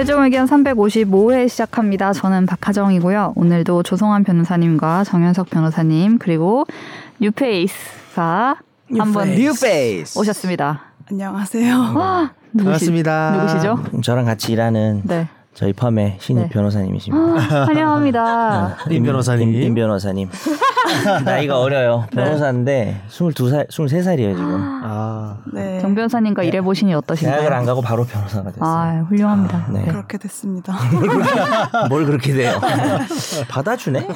최종 의견 355회 시작합니다. 저는 박하정이고요. 오늘도 조성환 변호사님과 정현석 변호사님 그리고 뉴페이스가 한번 뉴페이스 오셨습니다. 안녕하세요. 아, 누구시, 반갑습니다. 누구시죠? 저랑 같이 일하는 네. 저희 firm의 신입 네. 변호사님이십니다. 환영합니다. 임 변호사님. 임, 임 변호사님. 나이가 어려요. 변호사인데 22살, 23살이에요 지금. 아, 네. 정 변호사님과 일해 보시니 대학을 안 어떠신가요? 가고 바로 변호사가 됐어요. 아, 훌륭합니다. 네. 그렇게 됐습니다. 뭘 그렇게 돼요? 받아주네?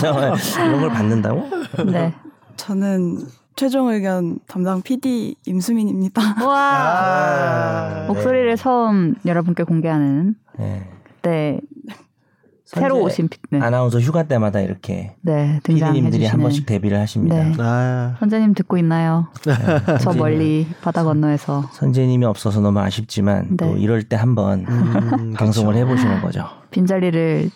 정말 이런 걸 받는다고? 네. 저는 최종 의견 담당 PD 임수민입니다. 와 목소리를 처음 여러분께 공개하는 네. 그때 새로 오신 피, 네, 아나운서 휴가 때마다 이렇게 네 PD님들이 한 번씩 데뷔를 하십니다. 네. 아, 선재님 듣고 있나요? 저 멀리 바다 건너에서 선재님이 없어서 너무 아쉽지만 네. 또 이럴 때 한번 음, 방송을 해보시는 거죠. 빈자리를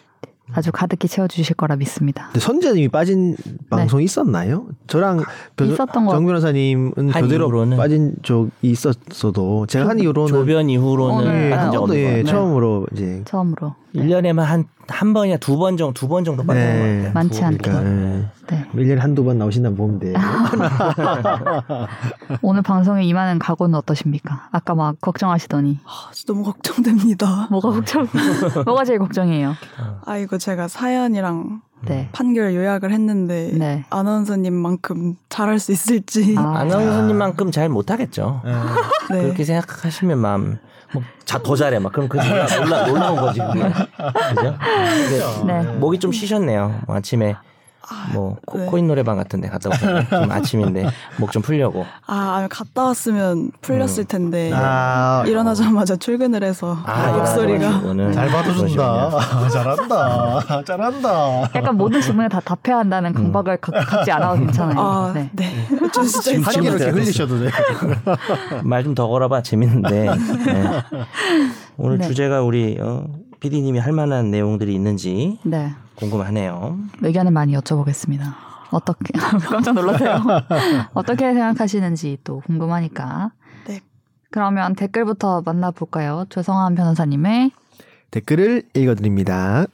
아주 가득히 채워주실 거라 믿습니다. 근데 선재님이 빠진 방송 이 있었나요? 저랑 변, 있었던 것정 변호사님은 한 교대로 이후로는? 빠진 적이 있었어도 제가 한 이후로는 조변 이후로는 오늘, 빠진 적 예, 없는 예. 처음으로 이제 처음으로 네. 1년에만 한, 한 번이나 두 번 정도, 두 번 정도 빠진 것 같아요. 많지 않게. 그러니까 예. 네. 1년에 한두 번 나오신다면 보면 돼요. 오늘 방송에 임하는 각오는 어떠십니까? 아까 막 걱정하시더니 아, 너무 걱정됩니다. 뭐가 걱정? 뭐가 제일 걱정이에요? 아 이거 제가 사연이랑 네. 판결 요약을 했는데 네. 아나운서님만큼 잘할 수 있을지. 아, 아나운서님만큼 잘 못하겠죠. 네. 그렇게 생각하시면 마음, 뭐, 자, 더 잘해. 막, 그럼 그게 놀라, 놀라, 놀라운 거지. 그게. 그죠? 근데 네. 목이 좀 쉬셨네요. 뭐 아침에 뭐 코, 네. 코인 노래방 같은 데 갔다 오셨네. 지금 아침인데 목 좀 풀려고. 아 아니, 갔다 왔으면 풀렸을 텐데 아, 일어나자마자 출근을 해서 아, 목소리가 오늘 잘 받아준다. 잘한다. 잘한다. 약간 모든 질문에 다 답해야 한다는 강박을 가- 갖지 않아도 괜찮아요. 아 네. 네. 저 진짜 한 지금 이렇게. 흘리셔도 돼요. 말 좀 더 걸어봐 재밌는데 네. 오늘 네. 주제가 우리 어, PD님이 할 만한 내용들이 있는지 네. 궁금하네요. 의견을 많이 여쭤보겠습니다. 어떻게 깜짝 놀라세요? 어떻게 생각하시는지 또 궁금하니까. 네. 그러면 댓글부터 만나볼까요? 조성한 변호사님의 댓글을 읽어드립니다.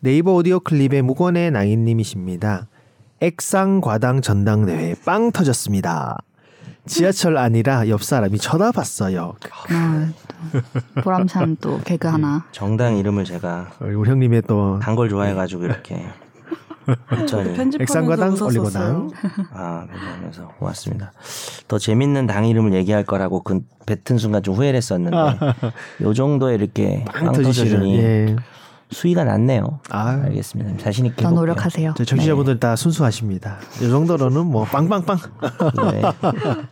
네이버 오디오 클립의 무권의 낭인님이십니다. 액상 과당 전당대회 빵 터졌습니다. 지하철 아니라 옆 사람이 쳐다봤어요. 아, 또 보람찬 또 개그 하나. 정당 이름을 제가 우리 형님의 또단 걸 좋아해가지고 이렇게 했더니 편집하면서 액상과당 웃었었어요. 올리고당. 아 괜찮아서 고맙습니다. 더 재밌는 당 이름을 얘기할 거라고 그 뱉은 순간 좀 후회를 했었는데 요 정도에 이렇게 빵 터져주니 예. 수위가 낮네요. 아. 알겠습니다. 자신 있게 더. 노력하세요. 저 청취자분들 다 순수하십니다. 이 정도로는 뭐 빵빵빵. 네.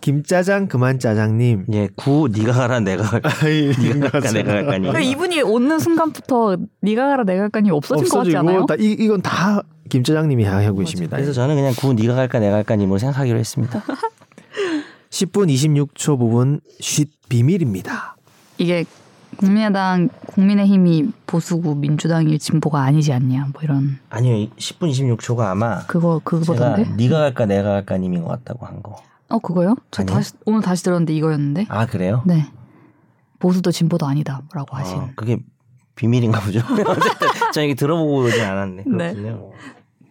김짜장 그만 짜장님. 예, 구 네가 가라 내가 갈까 네가 갈까 내가 갈까니. 그 이분이 오는 순간부터 네가 가라 내가 갈까니 없어진 것 같지 않아요? 다, 이, 이건 다 김짜장님이 하고 계십니다. 그래서 저는 그냥 구 네가 갈까 내가 갈까니 뭐 생각하기로 했습니다. 10분 26초 부분 쉿 비밀입니다. 이게 국민의당 국민의힘이 보수고 민주당이 진보가 아니지 않냐 뭐 이런 아니요, 10분 26초가 아마 그거 그거보다인데 네가 갈까 내가 갈까 님인 것 같다고 한 거. 어 그거요? 저 아니요? 다시 오늘 다시 들었는데 이거였는데 아 그래요? 네 보수도 진보도 아니다라고 하신 어, 그게 비밀인가 보죠. 어쨌든 저 이게 들어보고 오진 않았네. 네. 그렇군요.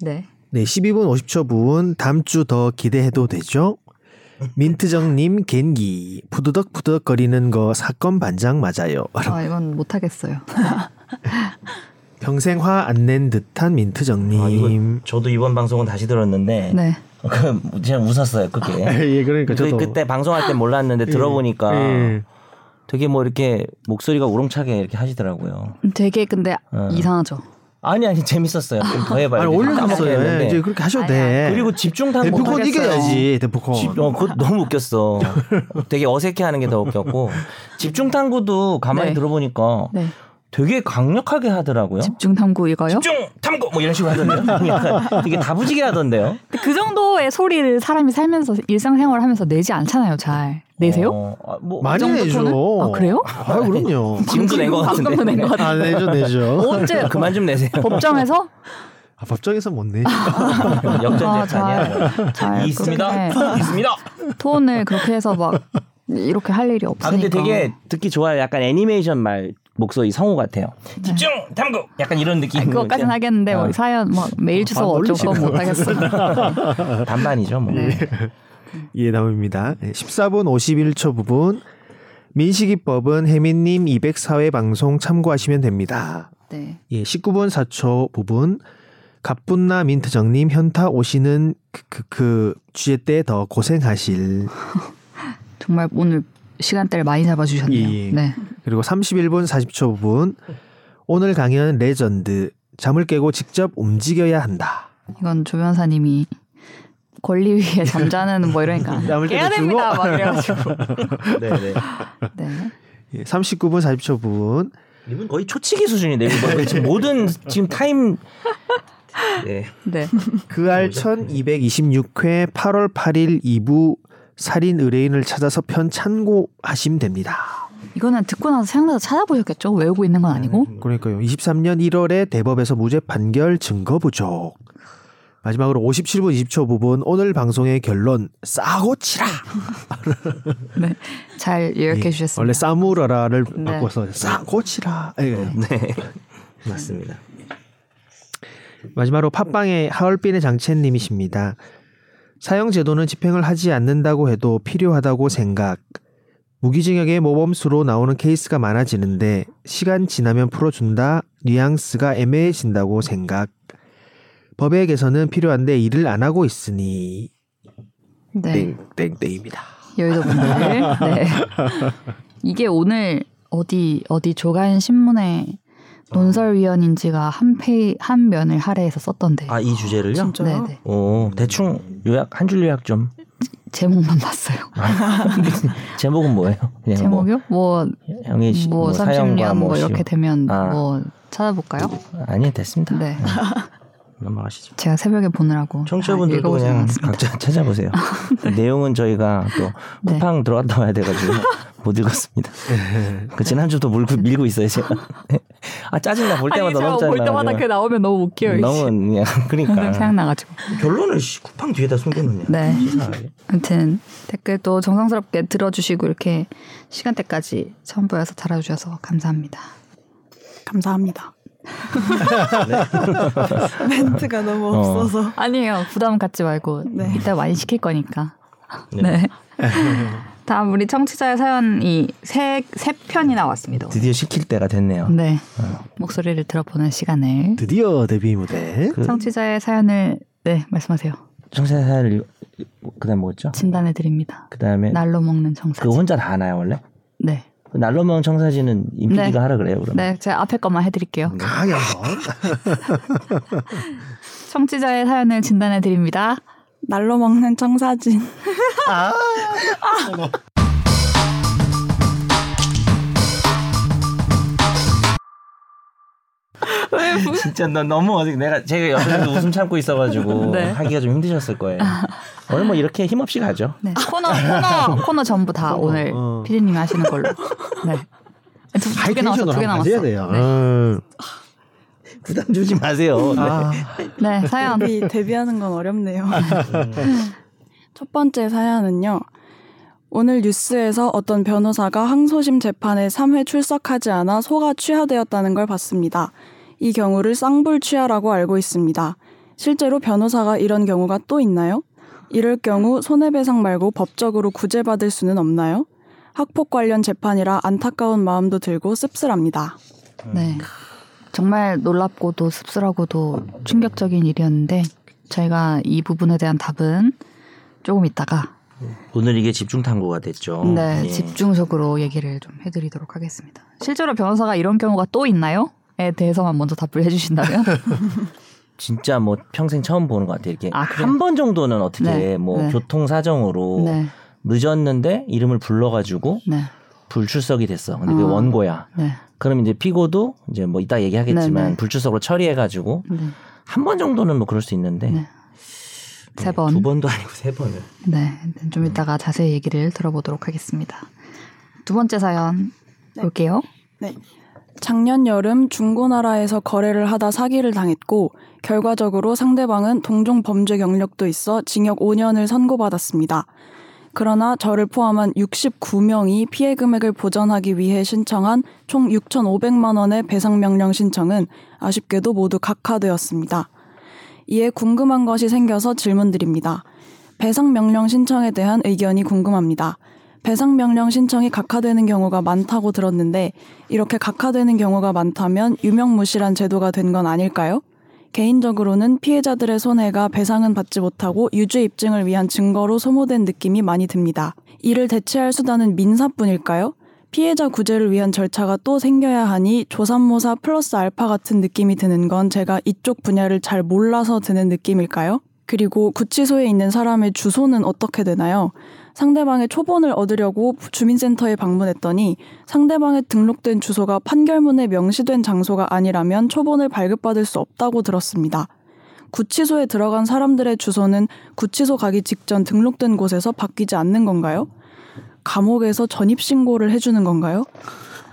네 네, 12분 50초 부분 다음 주 더 기대해도 되죠? 민트정님 겐기 푸드덕 푸드덕 거리는 거 사건 반장 맞아요. 아 이건 못하겠어요 평생 화 안 낸 듯한 민트정님. 아, 저도 이번 방송은 다시 들었는데 네그 제가 웃었어요. 그게. 예, 그러니까 그, 저도 그때 방송할 때 몰랐는데 들어보니까 예. 되게 뭐 이렇게 목소리가 우렁차게 이렇게 하시더라고요. 되게 근데 어. 이상하죠 아니 아니 재밌었어요. 좀 더 해봐요. 아니 올려줬어요. 예, 이제 그렇게 하셔도 아니야. 돼. 그리고 집중탐구 대포콘 못하겠어요. 이겨야지. 대포콘. 집, 어, 그거 너무 웃겼어. 되게 어색해하는 게 더 웃겼고 집중 탐구도 가만히 네. 들어보니까 네 되게 강력하게 하더라고요. 집중 탐구 이거요? 집중 탐구 뭐 이런 식으로 하던데요. 되게 다부지게 하던데요. 그 정도 의 소리를 사람이 살면서 일상생활을 하면서 내지 않잖아요 잘 내세요? 어, 아, 뭐 많이? 내죠. 아, 그래요? 아, 그럼요. 지금도 낸것 같은데. 방금도 같아요 아, 내죠, 내죠. 언제 그만 좀 내세요. 법정에서 아, 법정에서 못 내죠. 역전 아, 재판이야. 잘 있습니다. 있습니다. 톤을 그렇게 해서 막 이렇게 할 일이 아 없으니까. 근데 되게 듣기 좋아요. 약간 애니메이션 말 목소리 성우 같아요. 집중 탐구 약간 이런 느낌. 아니, 그것까지는 하겠는데 뭐 어. 사연 뭐 메일 주소 아, 어쩌고 못 하겠어. 반반이죠 뭐. 네. 이해남입니다. 14분 51초 부분 민식이법은 혜민님 204회 방송 참고하시면 됩니다. 네. 예, 19분 4초 부분 갑분나 민트정님 현타 오시는 그, 그, 그 주제 때 더 고생하실 정말 오늘 시간대를 많이 잡아주셨네요. 예, 예. 네. 그리고 31분 40초 부분 오늘 강연 레전드 잠을 깨고 직접 움직여야 한다. 이건 조 변사님이 권리 위에 잠자는 뭐 이러니까 잠을 깨야 됩니다. 막 이래가지고. 네네. 네. 예, 39분 40초 부분 이분 거의 초치기 수준인데 뭐 지금 모든 지금 타임. 네. 네. 그알 1226회 8월 8일 2부 살인 의뢰인을 찾아서 편 참고하시면 됩니다. 이거는 듣고 나서 생각나서 찾아보셨겠죠? 외우고 있는 건 아니고. 그러니까요. 23년 1월에 대법에서 무죄 판결 증거 부족. 마지막으로 57분 20초 부분 오늘 방송의 결론 싸고 치라. 네. 잘 요약해 예, 주셨습니다. 원래 싸무라라를 네. 바꿔서 싸고 치라. 예. 네. 맞습니다. 마지막으로 팟빵의 하얼빈의 장첸님이십니다. 사형 제도는 집행을 하지 않는다고 해도 필요하다고 생각. 무기징역의 모범수로 나오는 케이스가 많아지는데 시간 지나면 풀어준다 뉘앙스가 애매해진다고 생각. 법의 개선은 필요한데 일을 안 하고 있으니 네. 땡땡땡입니다. 여의도 분들. 네. 이게 오늘 어디 어디 조간 신문에 논설위원인지가 한 페이 한 면을 할애해서 썼던데. 아 이 주제를요? 진짜요? 네네. 오 대충 요약 한 줄 요약 좀. 제목만 봤어요. 제목은 뭐예요? 그냥 제목이요? 뭐, 뭐 형의 시- 뭐, 뭐 사형과 30년 뭐, 뭐 시- 이렇게 되면 아. 뭐 찾아볼까요? 아니 됐습니다. 네. 넘어가시죠. 제가 새벽에 보느라고 청취자분들도 그냥 않았습니다. 각자 찾아보세요. 내용은 저희가 또 네. 쿠팡 들어갔다 와야 돼가지고 못 읽었습니다. 그 지난주도 물고 밀고 있어요 제가. 아 짜증나 볼 때마다 너무 짜증나. 나오면 너무 웃겨요. 너무 그냥 그러니까 생각나가지고. 결론을 씨, 쿠팡 뒤에다 숨겨놓냐. 네. 치사하게. 아무튼 댓글도 정성스럽게 들어주시고 이렇게 시간대까지 첨부해서 달아주셔서 감사합니다. 감사합니다. 멘트가 너무 어. 없어서. 아니에요. 부담 갖지 말고 네. 이따 많이 시킬 거니까. 네. 네. 다음 우리 청취자의 사연이 세, 세 편이 나왔습니다. 드디어 시킬 때가 됐네요. 네. 목소리를 들어보는 시간을. 드디어 데뷔 무대. 그 청취자의 사연을 네 말씀하세요. 청취자 사연을 그다음 뭐였죠? 진단해 드립니다. 그다음에 날로 먹는 청사진. 그거 혼자 다 하나요 원래? 네. 그 날로 먹는 청사진은 임PD가 네. 하라 그래요 그럼. 네, 제가 앞에 것만 해드릴게요. 강하게 한번. 청취자의 사연을 진단해 드립니다. 날로 먹는 청사진. 진짜 너 너무 어색. 내가 제가 옆에서 웃음 참고 있어가지고 네. 하기가 좀 힘드셨을 거예요. 오늘 뭐 이렇게 힘없이 가죠. 네. 코너 코너 코너 전부 다 오늘 어. 피디님이 하시는 걸로. 네. 두개 남았어. 두개 남았어. 돼요. 네. 어. 부담 주지 마세요. 네. 아, 네, 사연. 데뷔, 데뷔하는 건 어렵네요. 첫 번째 사연은요. 오늘 뉴스에서 어떤 변호사가 항소심 재판에 3회 출석하지 않아 소가 취하되었다는 걸 봤습니다. 이 경우를 쌍불 취하라고 알고 있습니다. 실제로 변호사가 이런 경우가 또 있나요? 이럴 경우 손해배상 말고 법적으로 구제받을 수는 없나요? 학폭 관련 재판이라 안타까운 마음도 들고 씁쓸합니다. 네. 정말 놀랍고도 씁쓸하고도 충격적인 일이었는데 저희가 이 부분에 대한 답은 조금 있다가 오늘 이게 집중 탐구가 됐죠. 네, 예. 집중적으로 얘기를 좀 해드리도록 하겠습니다. 실제로 변호사가 이런 경우가 또 있나요? 에 대해서만 먼저 답을 해주신다면 진짜 뭐 평생 처음 보는 것 같아요. 이렇게 아? 한 번 정도는 어떻게 네, 뭐 네. 교통 사정으로 네, 늦었는데 이름을 불러가지고 네, 불출석이 됐어. 근데 그게 아. 원고야. 네, 그럼 이제 피고도 이제 뭐 이따 얘기하겠지만 네, 네. 불출석으로 처리해가지고 네, 한번 정도는 뭐 그럴 수 있는데 네. 세 번. 두 번도 아니고 세 번을. 네, 좀 이따가 자세히 얘기를 들어보도록 하겠습니다. 두 번째 사연 네. 볼게요. 네. 작년 여름 중고나라에서 거래를 하다 사기를 당했고 결과적으로 상대방은 동종 범죄 경력도 있어 징역 5년을 선고받았습니다. 그러나 저를 포함한 69명이 피해 금액을 보전하기 위해 신청한 총 6,500만 원의 배상 명령 신청은 아쉽게도 모두 각하되었습니다. 이에 궁금한 것이 생겨서 질문드립니다. 배상 명령 신청에 대한 의견이 궁금합니다. 배상 명령 신청이 각하되는 경우가 많다고 들었는데 이렇게 각하되는 경우가 많다면 유명무실한 제도가 된 건 아닐까요? 개인적으로는 피해자들의 손해가 배상은 받지 못하고 유죄 입증을 위한 증거로 소모된 느낌이 많이 듭니다. 이를 대체할 수단은 민사뿐일까요? 피해자 구제를 위한 절차가 또 생겨야 하니 조삼모사 플러스 알파 같은 느낌이 드는 건 제가 이쪽 분야를 잘 몰라서 드는 느낌일까요? 그리고 구치소에 있는 사람의 주소는 어떻게 되나요? 상대방의 초본을 얻으려고 주민센터에 방문했더니 상대방의 등록된 주소가 판결문에 명시된 장소가 아니라면 초본을 발급받을 수 없다고 들었습니다. 구치소에 들어간 사람들의 주소는 구치소 가기 직전 등록된 곳에서 바뀌지 않는 건가요? 감옥에서 전입신고를 해주는 건가요?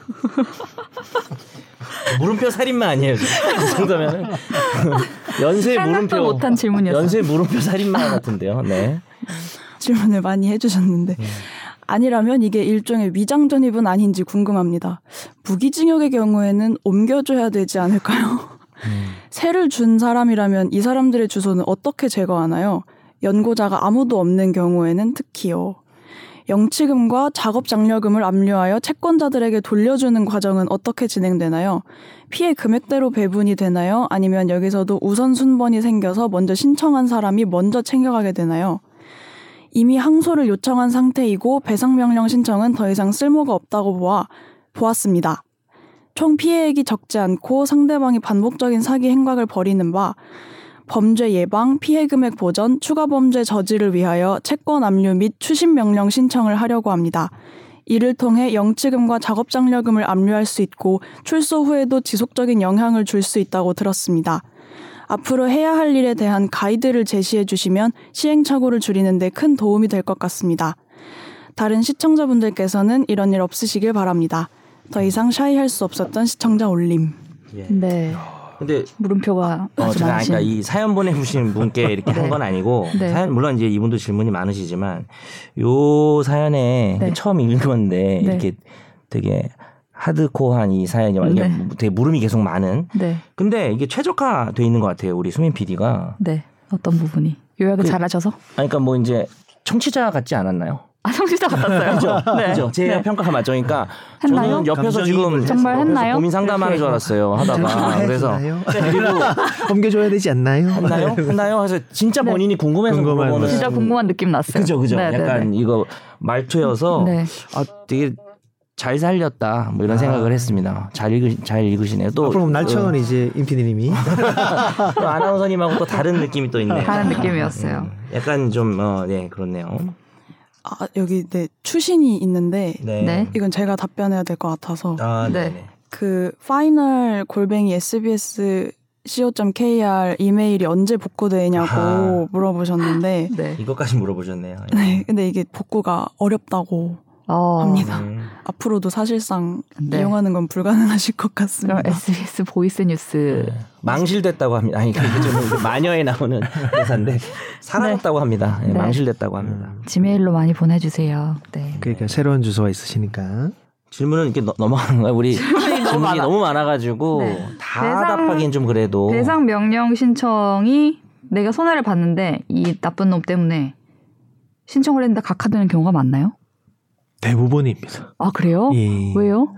물음표 살인마 아니에요? 그 정도면 연쇄 물음표 못한 질문이었어요. 연쇄 물음표 살인마 같은데요. 네. 질문을 많이 해주셨는데 아니라면 이게 일종의 위장 전입은 아닌지 궁금합니다. 무기징역의 경우에는 옮겨줘야 되지 않을까요? 세를 준 사람이라면 이 사람들의 주소는 어떻게 제거하나요? 연고자가 아무도 없는 경우에는 특히요. 영치금과 작업 장려금을 압류하여 채권자들에게 돌려주는 과정은 어떻게 진행되나요? 피해 금액대로 배분이 되나요? 아니면 여기서도 우선 순번이 생겨서 먼저 신청한 사람이 먼저 챙겨가게 되나요? 이미 항소를 요청한 상태이고 배상 명령 신청은 더 이상 쓸모가 없다고 보아 보았습니다. 총 피해액이 적지 않고 상대방이 반복적인 사기 행각을 벌이는 바 범죄 예방, 피해 금액 보전, 추가 범죄 저지를 위하여 채권 압류 및 추심 명령 신청을 하려고 합니다. 이를 통해 영치금과 작업장려금을 압류할 수 있고 출소 후에도 지속적인 영향을 줄 수 있다고 들었습니다. 앞으로 해야 할 일에 대한 가이드를 제시해 주시면 시행착오를 줄이는 데 큰 도움이 될 것 같습니다. 다른 시청자분들께서는 이런 일 없으시길 바랍니다. 더 이상 샤이할 수 없었던 시청자 올림. 예. 네. 근데 물음표가 어, 아주 제가 많으신. 그러니까 이 사연 보내주신 분께 이렇게 한 네. 건 아니고 네. 사연 물론 이제 이분도 질문이 많으시지만 요 사연에 네. 처음 읽었는데 네. 이렇게 되게 하드코어한 이 사연이 이게 네. 되게 물음이 계속 많은. 네. 근데 이게 최적화돼 있는 것 같아요 우리 수민 PD가. 네. 어떤 부분이 요약을 그- 잘하셔서 그러니까 뭐 이제 청취자 같지 않았나요? 아 성취자 같았어요. 그죠? 네. 그죠? 제 네. 평가가 맞으니까 했나요? 저는 옆에서 지금 정말 했나요? 고민 상담하는 줄 알았어요. 하다가 그래서 해주나요? 그리고 옮겨줘야 되지 않나요? 했나요? 했나요? 해서 진짜 네. 본인이 궁금해서 궁금한. 진짜 궁금한 느낌 났어요. 그죠, 그죠. 네, 네, 약간 네. 이거 말투여서 네. 아 되게 잘 살렸다 뭐 이런 아. 생각을 했습니다. 잘 읽으 잘 읽으시네요. 또 앞으로 그럼 날청은 이제 임피디님이 또 아나운서님하고 또 다른 느낌이 또 있네요. 다른 느낌이었어요. 음, 약간 좀 어, 네 그렇네요. 아, 여기 네 추신이 있는데 네. 네. 이건 제가 답변해야 될 것 같아서 아, 네. 네. 그 파이널 골뱅이 sbs co.kr 이메일이 언제 복구되냐고 아하. 물어보셨는데 네. 이것까지 물어보셨네요. 네, 근데 이게 복구가 어렵다고 어, 합니다. 음. 앞으로도 사실상 네. 이용하는 건 불가능하실 것 같습니다. SBS 보이스 뉴스 네. 망실됐다고 합니다. 아니 그게 좀 마녀에 나오는 대사인데 사라졌다고 합니다. 예, 네. 망실됐다고 합니다. Gmail로 많이 보내주세요. 네. 그러니까 새로운 주소가 있으시니까 질문은 이렇게 넘- 넘어가는 거예요. 우리 질문이 너무, 많아. 많아가지고 네. 다 대상- 답하기엔 좀 그래도 배상 명령 신청이 내가 손해를 봤는데 이 나쁜 놈 때문에 신청을 했는데 각하되는 경우가 많나요? 대부분입니다. 아 그래요? 예. 왜요?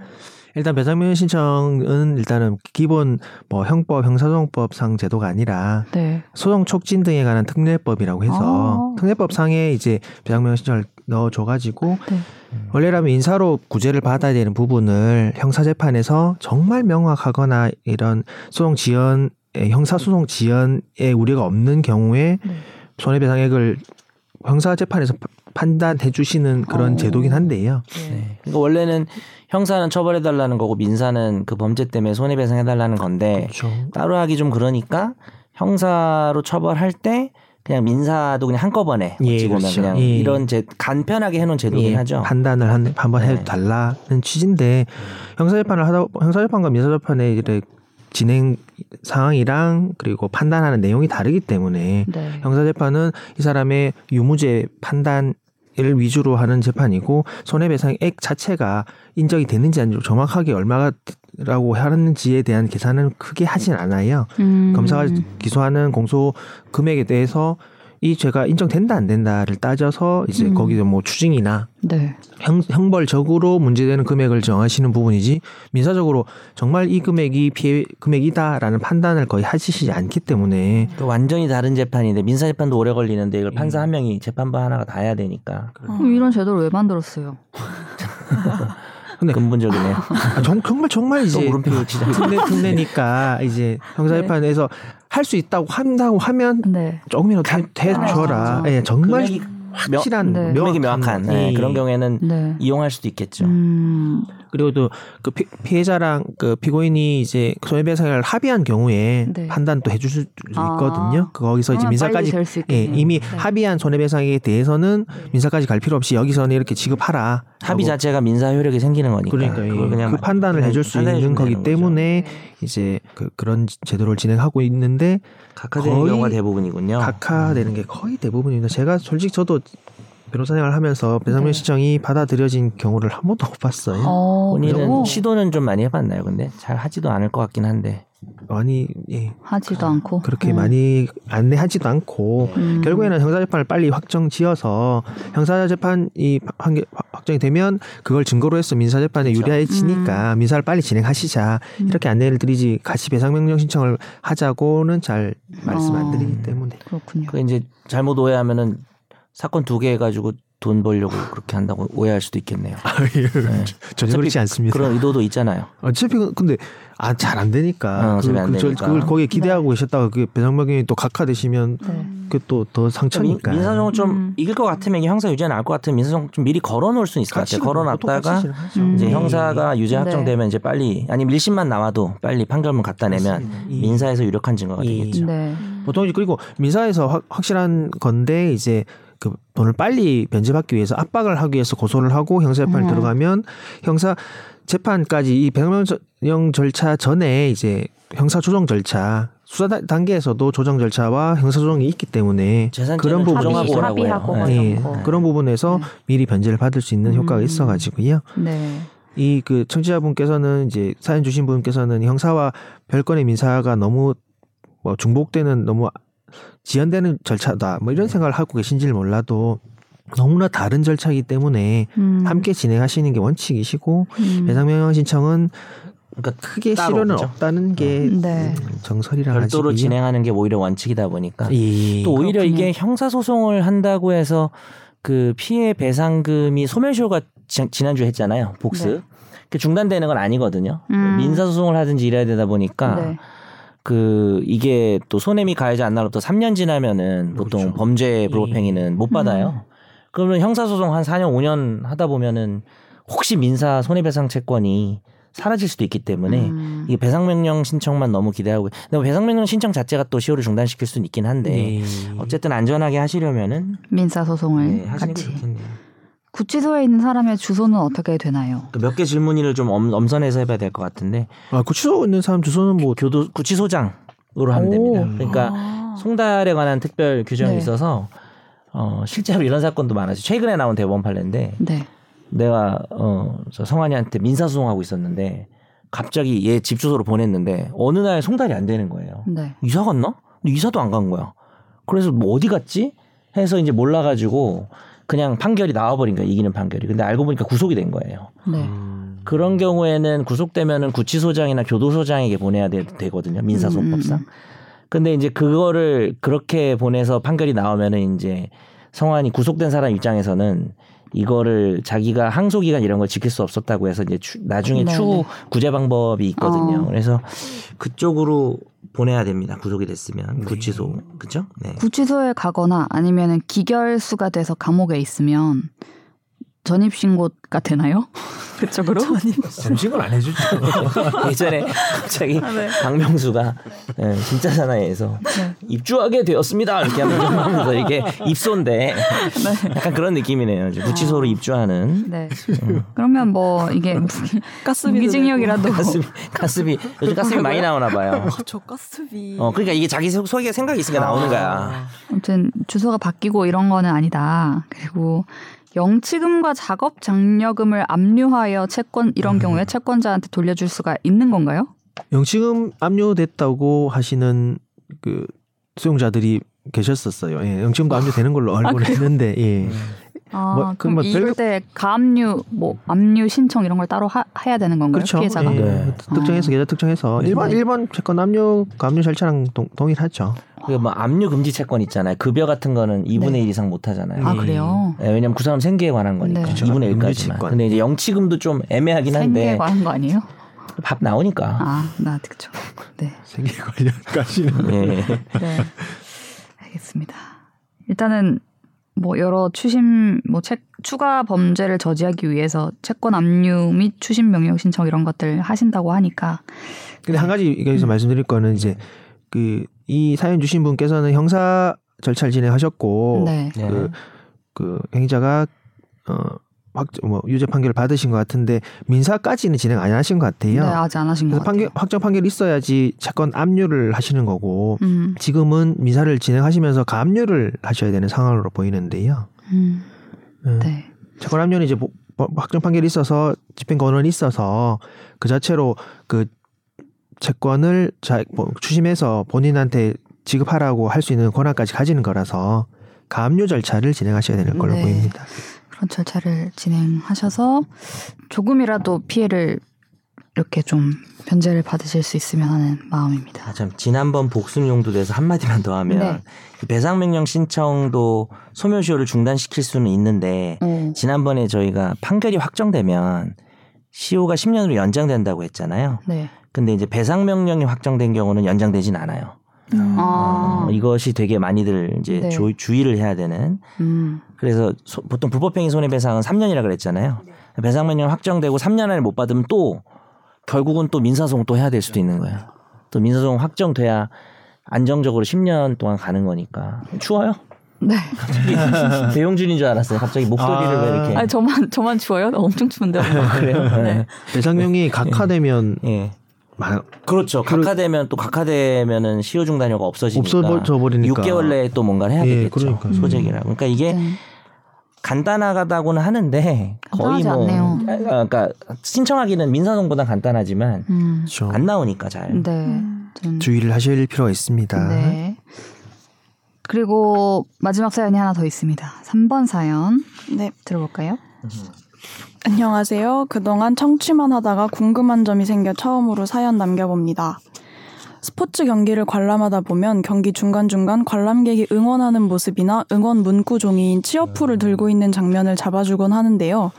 일단 배상명 신청은 일단은 기본 뭐 형법 형사소송법상 제도가 아니라 네. 소송 촉진 등에 관한 특례법이라고 해서 아. 특례법 상에 이제 배상명 신청을 넣어줘가지고 네. 원래라면 인사로 구제를 받아야 되는 부분을 형사재판에서 정말 명확하거나 이런 소송 지연 형사소송 지연에 우려가 없는 경우에 네. 손해배상액을 형사재판에서 파- 판단해 주시는 그런 어. 제도긴 한데요. 네. 그러니까 원래는 형사는 처벌해 달라는 거고 민사는 그 범죄 때문에 손해 배상해 달라는 건데 그렇죠. 따로 하기 좀 그러니까 형사로 처벌할 때 그냥 민사도 그냥 한꺼번에 예, 어찌 보면 그렇죠. 그냥 예. 이런 제 간편하게 해놓은 제도긴 예, 하죠. 판단을 한, 한번 네. 달라는 취지인데 형사재판을 하다 형사재판과 민사재판의 진행 상황이랑 그리고 판단하는 내용이 다르기 때문에 네. 형사재판은 이 사람의 유무죄 판단에 손해배상액을 위주로 하는 재판이고 손해배상액 자체가 인정이 됐는지 아닌지 정확하게 얼마라고 하는지에 대한 계산은 크게 하진 않아요. 음. 검사가 기소하는 공소 금액에 대해서 이 죄가 인정된다 안 된다를 따져서 이제 음. 거기서 뭐 추징이나 네. 형, 형벌적으로 문제되는 금액을 정하시는 부분이지 민사적으로 정말 이 금액이 피해 금액이다라는 판단을 거의 하시지 않기 때문에 또 완전히 다른 재판인데 민사 재판도 오래 걸리는데 이걸 판사 한 명이 재판부 하나가 다 해야 되니까 그럼 이런 제도를 왜 만들었어요? 근데 근본적이네요. 아, 정, 정말 정말 또 이제 물음표 치자. 특례 특례니까 이제 형사재판에서 할수 있다고 한다고 하면 네. 조금이라도 해- 해줘라. 예, 정말 금액이 확실한 네. 금액이 명확한 네, 예. 그런 경우에는 네. 이용할 수도 있겠죠. 음. 그리고 또 그 피해자랑 그 피고인이 이제 손해배상을 합의한 경우에 네. 판단 도 해줄 수 아. 있거든요. 그 거기서 이제 그러면 민사까지 예. 이미 네. 합의한 손해배상에 대해서는 민사까지 갈 필요 없이 여기서는 이렇게 지급하라. 합의 하고 자체가 민사 효력이 생기는 거니까. 그러니까 그걸 예, 그냥 그 판단을 해줄 수 있는 거기. 때문에 이제 그 그런 제도를 진행하고 있는데 각하되는 거의 경우가 대부분이군요. 각하되는 게 거의 대부분입니다. 제가 솔직히 저도 변호사 생활을 하면서 배상명 네. 신청이 받아들여진 경우를 한 번도 못 봤어요. 어, 본인은 시도는 좀 많이 해봤나요? 근데 잘 하지도 않을 것 같긴 한데. 많이 예, 하지도 않고 그렇게 음. 많이 안내하지도 않고 음. 결국에는 형사재판을 빨리 확정지어서 형사재판이 판결 확정이 되면 그걸 증거로 해서 민사재판에 그렇죠. 유리해지니까 민사를 빨리 진행하시자 음. 이렇게 안내를 드리지 같이 배상명령 신청을 하자고는 잘 말씀 안 어. 드리기 때문에 그렇군요. 그 이제 잘못 오해하면은 사건 두 개 해가지고 돈 벌려고 그렇게 한다고 오해할 수도 있겠네요. 네. 전혀 그렇지 않습니다. 그런 의도도 있잖아요. 어차피 그- 근데 아 잘 안 되니까 어, 그, 안 그, 저- 되니까. 그걸 거기에 기대하고 계셨다가 그 배상명령이 또 각하되시면 네. 그또더 상처니까. 민사소송 좀 음. 이길 것 같으면 이게 형사 유죄 나올 것 같으면 민사소송 좀 미리 걸어놓을 수는 있을 것 같아요. 걸어놨다가 음. 이제 형사가 유죄 네. 확정되면 이제 빨리 아니면 1심만 나와도 빨리 판결문 갖다 내면. 이- 민사에서 유력한 증거가 이- 되겠죠. 네. 보통 이제 그리고 민사에서 확, 확실한 건데 이제 그 돈을 빨리 변제받기 위해서 압박을 하기 위해서 고소를 하고 형사재판에 음. 들어가면 형사 재판까지 이 배상명 절차 전에 이제 형사 조정 절차 수사 다- 단계에서도 조정 절차와 형사 조정이 있기 때문에 그런 부분 합의. 합의하고 네. 예, 뭐 그런 부분에서 네. 미리 변제를 받을 수 있는 효과가 음. 있어가지고요. 네. 이 그 청취자분께서는 이제 사연 주신 분께서는 형사와 별건의 민사가 너무 뭐 중복되는 너무 지연되는 절차다 뭐 이런 생각을 하고 계신지를 몰라도 너무나 다른 절차이기 때문에 음. 함께 진행하시는 게 원칙이시고 음. 배상명령 신청은 그러니까 크게 실효는? 없다는 게 네. 음, 정설이라 별도로 하시고요. 진행하는 게 오히려 원칙이다 보니까 예. 또 오히려 그렇군요. 이게 형사 소송을 한다고 해서 그 피해 배상금이 소멸시효가 지- 지난주에 했잖아요. 복습. 네. 그 중단되는 건 아니거든요. 음. 민사 소송을 하든지 이래야 되다 보니까 네. 그 이게 또 손해미 가해자 안 나로부터 3년 지나면은 보통 그렇죠. 범죄 예. 불법행위는 못 받아요. 그러면 형사소송 한 4년 5년 하다 보면은 혹시 민사 손해배상 채권이 사라질 수도 있기 때문에 음. 이게 배상명령 신청만 너무 기대하고 근데 배상명령 신청 자체가 또 시효를 중단시킬 수는 있긴 한데 예. 어쨌든 안전하게 하시려면은 민사 소송을 네, 같이. 구치소에 있는 사람의 주소는 어떻게 되나요? 그몇개 질문을 좀 엄, 엄선해서 해봐야 될 것 같은데 아, 구치소 있는 사람 주소는 뭐 교도 구치소장으로 하면 오. 됩니다. 그러니까 아. 송달에 관한 특별 규정이 네. 있어서 어, 실제로 이런 사건도 많았어요. 최근에 나온 대법원 판례인데 네. 내가 어, 저 성환이한테 민사소송하고 있었는데 갑자기 얘 집 주소로 보냈는데 어느 날 송달이 안 되는 거예요. 네. 이사 갔나? 근데 이사도 안 간 거야. 그래서 뭐 어디 갔지? 해서 이제 몰라가지고 그냥 판결이 나와버린 거야 이기는 판결이. 근데 알고 보니까 구속이 된 거예요. 네. 음. 그런 경우에는 구속되면은 구치소장이나 교도소장에게 보내야 되, 거든요 민사소송법상. 음, 근데 이제 그거를 그렇게 보내서 판결이 나오면은 이제 성환이 구속된 사람 입장에서는 이거를 자기가 항소 기간 이런 걸 지킬 수 없었다고 해서 이제 추- 나중에 네네. 추후 구제 방법이 있거든요. 어. 그래서 그쪽으로 보내야 됩니다. 구속이 네. 됐으면 구치소 그죠? 네. 구치소에 가거나 아니면 기결수가 돼서 감옥에 있으면 전입 신고가 되나요? 그쪽으로? 점심을 안 해주죠. 예전에 갑자기 네. 박명수가 예, 진짜 사나이에서 네. 입주하게 되었습니다 이렇게 하면서 이게 입소인데 네. 약간 그런 느낌이네요. 구치소로 입주하는 네. 그러면 뭐 이게 가스비도 무기징역이라도 가슴 가슴이 요즘 가슴이 많이 나오나 봐요. 내고. 저 가스비. 어 그러니까 이게 자기 속- 속에 생각이 있으니까 나오는 거야. 아무튼 주소가 바뀌고 이런 거는 아니다. 그리고 영치금과 작업 장려금을 압류하여 채권 이런 경우에 채권자한테 돌려줄 수가 있는 건가요? 영치금 압류됐다고 하시는 그 수용자들이 계셨었어요. 예, 영치금도 압류되는 걸로 알고 그래요? 했는데 예. 아, 뭐, 그 그럼 뭐 이럴 별- 때 가압류 뭐 압류 신청 이런 걸 따로 하, 해야 되는 건가요? 그렇죠. 피해자가. 예, 네. 특정해서 계좌 특정해서 일반 네. 일반 채권 압류 압류 절차랑 동, 동일하죠. 그뭐 압류 금지 채권 있잖아요. 급여 같은 거는 2분의 네. 1 이상 못 하잖아요. 아 그래요? 예, 왜냐면 그 사람 생계에 관한 거니까 네. 2분의 1까지만. 금지채권. 근데 이제 영치금도 좀 애매하긴 생계에 한데 관한 거 아니에요? 밥 나오니까. 아, 나 그렇죠. 네. 생계 관련까지는 예. 네. 알겠습니다. 일단은 뭐 여러 추심 뭐 책, 추가 범죄를 저지하기 위해서 채권 압류 및 추심 명령 신청 이런 것들 하신다고 하니까 근데 한 가지 음. 여기서 말씀드릴 거는 이제 그 이 사연 주신 분께서는 형사 절차를 진행하셨고 네. 네. 그, 그 행위자가 어 확, 뭐 유죄 판결을 받으신 것 같은데 민사까지는 진행 안 하신 것 같아요. 네, 아직 안 하신 것 그래서 같아요. 판결 확정 판결이 있어야지 채권 압류를 하시는 거고 음, 지금은 민사를 진행하시면서 가압류를 하셔야 되는 상황으로 보이는데요. 음, 음. 네. 채권 압류는 이제 뭐- 뭐 확정 판결이 있어서 집행 권한이 있어서 그 자체로 그 채권을 자, 뭐 추심해서 본인한테 지급하라고 할 수 있는 권한까지 가지는 거라서 가압류 절차를 진행하셔야 되는 걸로 네. 보입니다. 그런 절차를 진행하셔서 조금이라도 피해를 이렇게 좀 변제를 받으실 수 있으면 하는 마음입니다. 아, 참 지난번 복순 용도 돼서 한마디만 더 하면 네. 이 배상 명령 신청도 소멸시효를 중단시킬 수는 있는데 어, 지난번에 저희가 판결이 확정되면 시효가 10년으로 연장된다고 했잖아요. 네. 근데 이제 배상 명령이 확정된 경우는 연장되진 않아요. 음. 아, 어, 이것이 되게 많이들 이제 네. 조- 주의를 해야 되는 음, 그래서 소- 보통 불법행위 손해배상은 3년이라 그랬잖아요. 배상명령 확정되고 3년 안에 못 받으면 또 결국은 또 민사소송 또 해야 될 수도 있는 거예요. 또 민사소송 확정돼야 안정적으로 10년 동안 가는 거니까 추워요. 네. 배용준인 줄 알았어요. 갑자기 목소리를 아. 왜 이렇게? 아니 저만 저만 추워요? 나 엄청 추운데. 그래요? 네. 배상명이 각하되면 예. 마- 그렇죠. 각하되면 또 각하되면은 시효 중단료가 없어지니까 없어져 버리니까 6개월 내에 또 뭔가를 해야 예, 되겠죠. 그러니까요. 소재기라. 그러니까 이게 네. 간단하다고는 하는데 거의 간단하지 뭐 않네요. 아, 그러니까 신청하기는 민사소송보다 간단하지만 음, 그렇죠. 안 나오니까 잘. 네. 좀, 주의를 하실 필요가 있습니다. 네. 그리고 마지막 사연이 하나 더 있습니다. 3번 사연 네. 들어볼까요? 안녕하세요. 그동안 청취만 하다가 궁금한 점이 생겨 처음으로 사연 남겨봅니다. 스포츠 경기를 관람하다 보면 경기 중간중간 관람객이 응원하는 모습이나 응원 문구 종이인 치어풀을 들고 있는 장면을 잡아주곤 하는데요.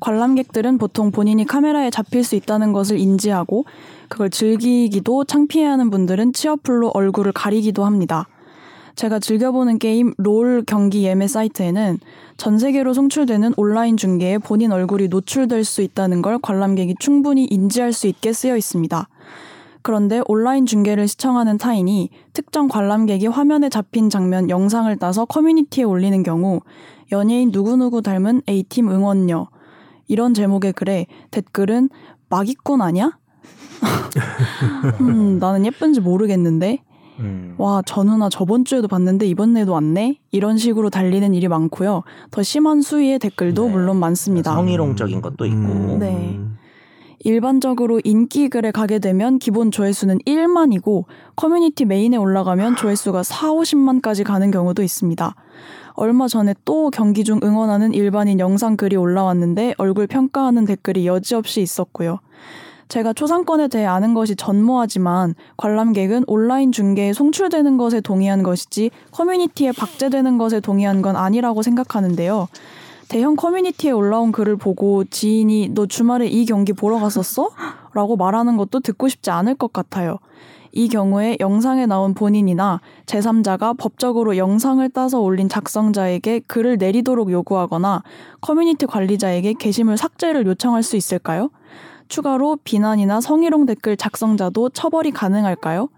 관람객들은 보통 본인이 카메라에 잡힐 수 있다는 것을 인지하고 그걸 즐기기도 창피해하는 분들은 치어풀로 얼굴을 가리기도 합니다. 제가 즐겨보는 게임 롤 경기 예매 사이트에는 전 세계로 송출되는 온라인 중계에 본인 얼굴이 노출될 수 있다는 걸 관람객이 충분히 인지할 수 있게 쓰여 있습니다. 그런데 온라인 중계를 시청하는 타인이 특정 관람객이 화면에 잡힌 장면 영상을 따서 커뮤니티에 올리는 경우 연예인 누구누구 닮은 A팀 응원녀 이런 제목의 글에 댓글은 마기꾼 아냐? 음, 나는 예쁜지 모르겠는데 음. 와, 전우나 저번 주에도 봤는데 이번에도 왔네? 이런 식으로 달리는 일이 많고요. 더 심한 수위의 댓글도 네. 물론 많습니다. 성희롱적인 것도 있고. 음, 네. 일반적으로 인기 글에 가게 되면 기본 조회수는 1만이고 커뮤니티 메인에 올라가면 조회수가 4, 50만까지 가는 경우도 있습니다. 얼마 전에 또 경기 중 응원하는 일반인 영상 글이 올라왔는데 얼굴 평가하는 댓글이 여지없이 있었고요. 제가 초상권에 대해 아는 것이 전무하지만 관람객은 온라인 중계에 송출되는 것에 동의한 것이지 커뮤니티에 박제되는 것에 동의한 건 아니라고 생각하는데요. 대형 커뮤니티에 올라온 글을 보고 지인이 너 주말에 이 경기 보러 갔었어? 라고 말하는 것도 듣고 싶지 않을 것 같아요. 이 경우에 영상에 나온 본인이나 제3자가 법적으로 영상을 따서 올린 작성자에게 글을 내리도록 요구하거나 커뮤니티 관리자에게 게시물 삭제를 요청할 수 있을까요? 추가로 비난이나 성희롱 댓글 작성자도 처벌이 가능할까요?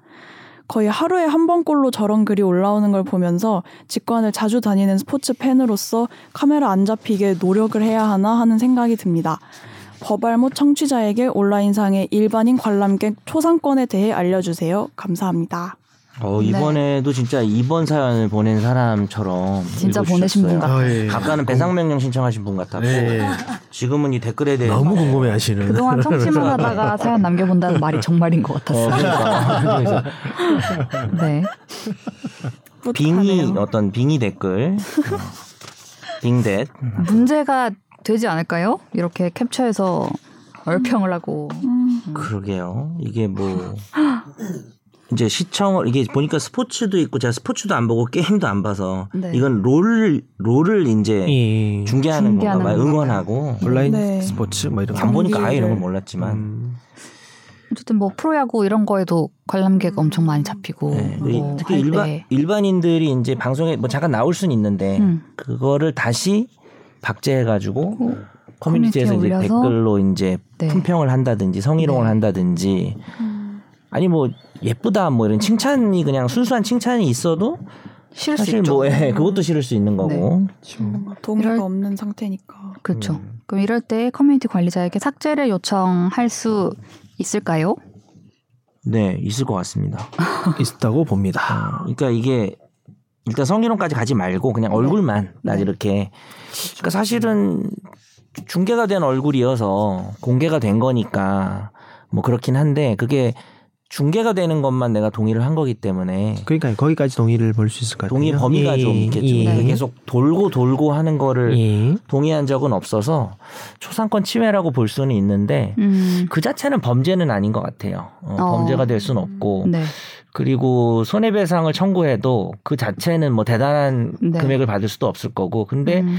거의 하루에 한 번꼴로 저런 글이 올라오는 걸 보면서 직관을 자주 다니는 스포츠 팬으로서 카메라 안 잡히게 노력을 해야 하나 하는 생각이 듭니다. 법알못 청취자에게 온라인상의 일반인 관람객 초상권에 대해 알려주세요. 감사합니다. 어, 이번에도 진짜 이번 사연을 보낸 사람처럼 진짜. 보내신 분 같아요. 아, 예. 아까는 배상명령 신청하신 분 같았고 네. 지금은 이 댓글에 대해 너무 궁금해하시는. 그동안 청취만 하다가 사연 남겨본다는 말이 정말인 것 어, 같았어요. 그러니까. 그래서 네. 빙의. 어떤 빙의 댓글 어, 빙댓 문제가 되지 않을까요? 이렇게 캡처해서 얼평을 하고. 음. 그러게요. 이게 뭐 이제 시청을 이게 보니까 스포츠도 있고 제가 스포츠도 안 보고 게임도 안 봐서 네. 이건 롤 롤을 이제 예. 중계하는 건가 중계하는 봐요. 응원하고 온라인 네. 스포츠 뭐 이런 안 거. 보니까 아예 이런 걸 몰랐지만 음. 어쨌든 뭐 프로야구 이런 거에도 관람객 엄청 많이 잡히고. 네. 뭐 특히 할 일반 때. 일반인들이 이제 방송에 뭐 잠깐 나올 수는 있는데 음. 그거를 다시 박제해 가지고 커뮤니티에서 커뮤니티에 이제 올려서? 댓글로 이제 네. 품평을 한다든지 성희롱을 네. 한다든지 음. 아니 뭐 예쁘다 뭐 이런 칭찬이 그냥 순수한 칭찬이 있어도 싫을 수 사실 있죠. 뭐 예, 그것도 싫을 수 있는 거고 뭔가 동의가 이럴- 없는 상태니까. 그렇죠. 음. 그럼 이럴 때 커뮤니티 관리자에게 삭제를 요청할 수 있을까요? 네 있을 것 같습니다. 있다고 봅니다. 어, 그러니까 이게 일단 성희롱까지 가지 말고 그냥 얼굴만 나 네. 이렇게 그러니까 사실은 중계가 된 얼굴이어서 공개가 된 거니까 뭐 그렇긴 한데 그게 중계가 되는 것만 내가 동의를 한 거기 때문에 그러니까 거기까지 동의를 볼 수 있을 것 같아요. 동의 범위가 예, 좀 있겠죠. 예. 계속 돌고 돌고 하는 거를 예. 동의한 적은 없어서 초상권 침해라고 볼 수는 있는데 음. 그 자체는 범죄는 아닌 것 같아요. 어, 어. 범죄가 될 수는 없고 네. 그리고 손해배상을 청구해도 그 자체는 뭐 대단한 네. 금액을 받을 수도 없을 거고 근데 음.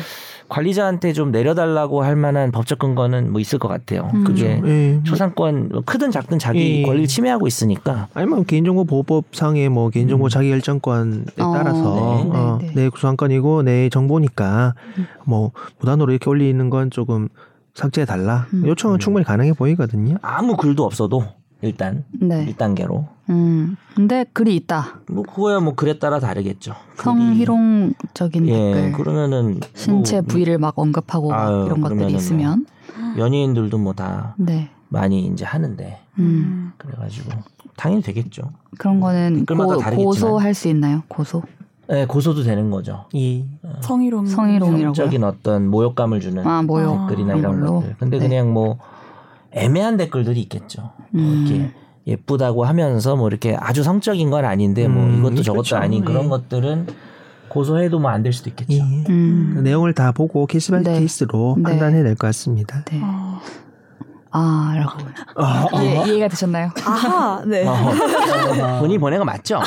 관리자한테 좀 내려달라고 할 만한 법적 근거는 뭐 있을 것 같아요. 음. 그게 예. 초상권 뭐 크든 작든 자기 예. 권리를 침해하고 있으니까 아니면 개인정보 보호법상의 뭐 개인정보 자기 결정권에 어, 따라서 네, 어, 네, 네. 내 구상권이고 내 정보니까 음. 뭐 무단으로 이렇게 올리는 건 조금 삭제해 달라. 음. 요청은 충분히 가능해 보이거든요. 아무 글도 없어도 일단 네. 1단계로 음. 근데 글이 있다. 뭐 그거야 뭐 글에 따라 다르겠죠. 성희롱적인 예 댓글. 그러면은 신체 뭐 부위를 막 언급하고 막 아유, 이런 것들이 그러면은 뭐. 있으면. 연예인들도 뭐다 네. 많이 이제 하는데 음. 그래 가지고 당연히 되겠죠. 그런 거는 고. 고소할 수 있나요? 고소? 네, 고소도 되는 거죠. 예. 성희롱. 성희롱이라고요? 적인 어떤 모욕감을 주는 아, 모욕. 댓글이나 그런 이런 걸로. 것들. 근데 네. 그냥 뭐 애매한 댓글들이 있겠죠. 뭐 음. 이렇게 예쁘다고 하면서 뭐 이렇게 아주 성적인 건 아닌데 뭐 음, 이것도 저것도 그렇죠. 아닌 그런 예. 것들은 고소해도 뭐 안 될 수도 있겠죠. 예. 음. 그 내용을 다 보고 case by 네. case로 네. 판단해야 될 것 같습니다. 네. 어. 아, 라고. 이해, 이해가 되셨나요? 아하, 네. 어, 본인이 보낸 거 맞죠?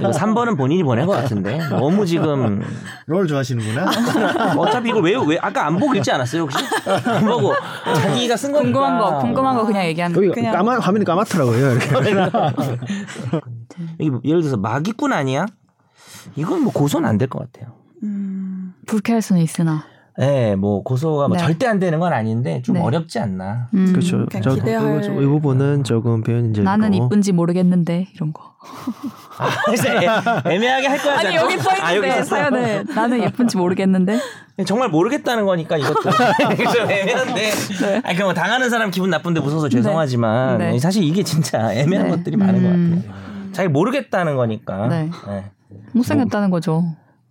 이거 3번은 본인이 보낸 것 같은데 너무 지금 롤 좋아하시는구나. 어차피 이걸 왜, 왜 아까 안 보고 읽지 않았어요 혹시? 안 보고 자기가 쓴 거니까 궁금한 거, 궁금한 거 그냥 얘기하는 거기 그냥- 까마 화면이 까맣더라고요. 이렇게. 여기 예를 들어서 마기꾼 아니야? 이건 뭐 고소는 안 될 것 같아요. 음, 불쾌할 수는 있으나. 예, 뭐 고소가 뭐 네. 절대 안 되는 건 아닌데 좀 네. 어렵지 않나. 음. 그렇죠. 저 기대할- 이 부분은 조금 표현이 이제 나는 있고. 이쁜지 모르겠는데 이런 거. 아, 애- 애매하게 할 거야. 아니? 여기 써 아, 있는데 있었어? 사연에 나는 예쁜지 모르겠는데. 정말 모르겠다는 거니까 이것도 좀 애매한데. 아니 그뭐 당하는 사람 기분 나쁜데 무서워서 죄송하지만 네. 사실 이게 진짜 애매한 네. 것들이 많은 것 음. 같아요. 잘 모르겠다는 거니까. 네. 네. 못생겼다는 거죠.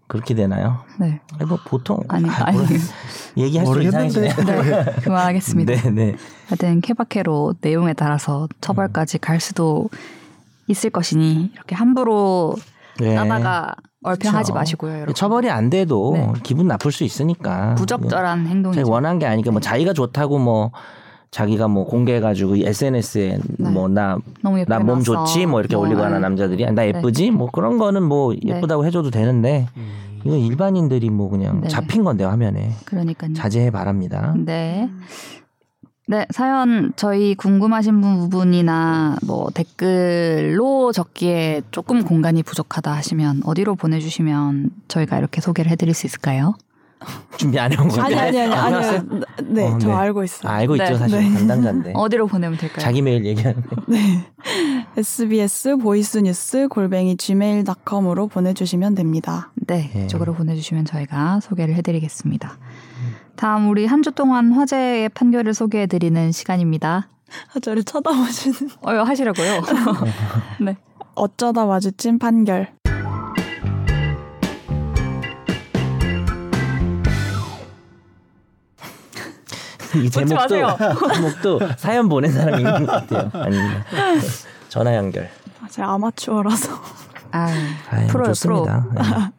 그렇게 되나요? 네. 아니, 뭐 보통 아니 아, 아니. 얘기할 수 모르겠는데. 이상해지네요. 네. 그만하겠습니다. 네, 네. 하여튼 케바케로 내용에 따라서 처벌까지 갈 수도 있을 것이니 이렇게 함부로 네. 따다가 얼평하지. 마시고요, 여러분. 처벌이 안 돼도 네. 기분 나쁠 수 있으니까. 부적절한 자기 행동이죠. 원한 게 아니니까 뭐 자기가 좋다고 뭐 자기가 뭐 공개해가지고 SNS에 네. 뭐나 너무 나 몸. 좋지 뭐 이렇게 뭐, 올리거나 네. 남자들이 나 예쁘지 뭐 그런 거는 뭐 네. 예쁘다고 해줘도 되는데 이건 일반인들이 뭐 그냥 네. 잡힌 건데 화면에 그러니까요. 자제해 바랍니다. 네. 네, 사연 저희 궁금하신 부분이나 뭐 댓글로 적기에 조금 공간이 부족하다 하시면 어디로 보내주시면 저희가 이렇게 소개를 해드릴 수 있을까요? 준비 안 해온 건데. 아니 아니 아니 안 아니. 해왔어요? 네, 어, 저 네. 알고 있어요. 아, 알고 네. 있죠 사실 네. 담당자인데 어디로 보내면 될까요? 자기 메일 얘기하는 거. 네. SBS 보이스뉴스 골뱅이 gmail.com으로 보내주시면 됩니다. 네, 네. 이쪽으로 보내주시면 저희가 소개를 해드리겠습니다. 다음 우리 한 주 동안 화제의 판결을 소개해드리는 시간입니다. 아, 저를 쳐다보시는. 어, 하시라고요? 네. 어쩌다 마주친 판결. 이 제목도. 제목도 사연 보낸 사람이 있는 것 같아요. 아닙니다. 전화 연결. 아, 제가 아마추어라서. 아, 프로요, 좋습니다. 네.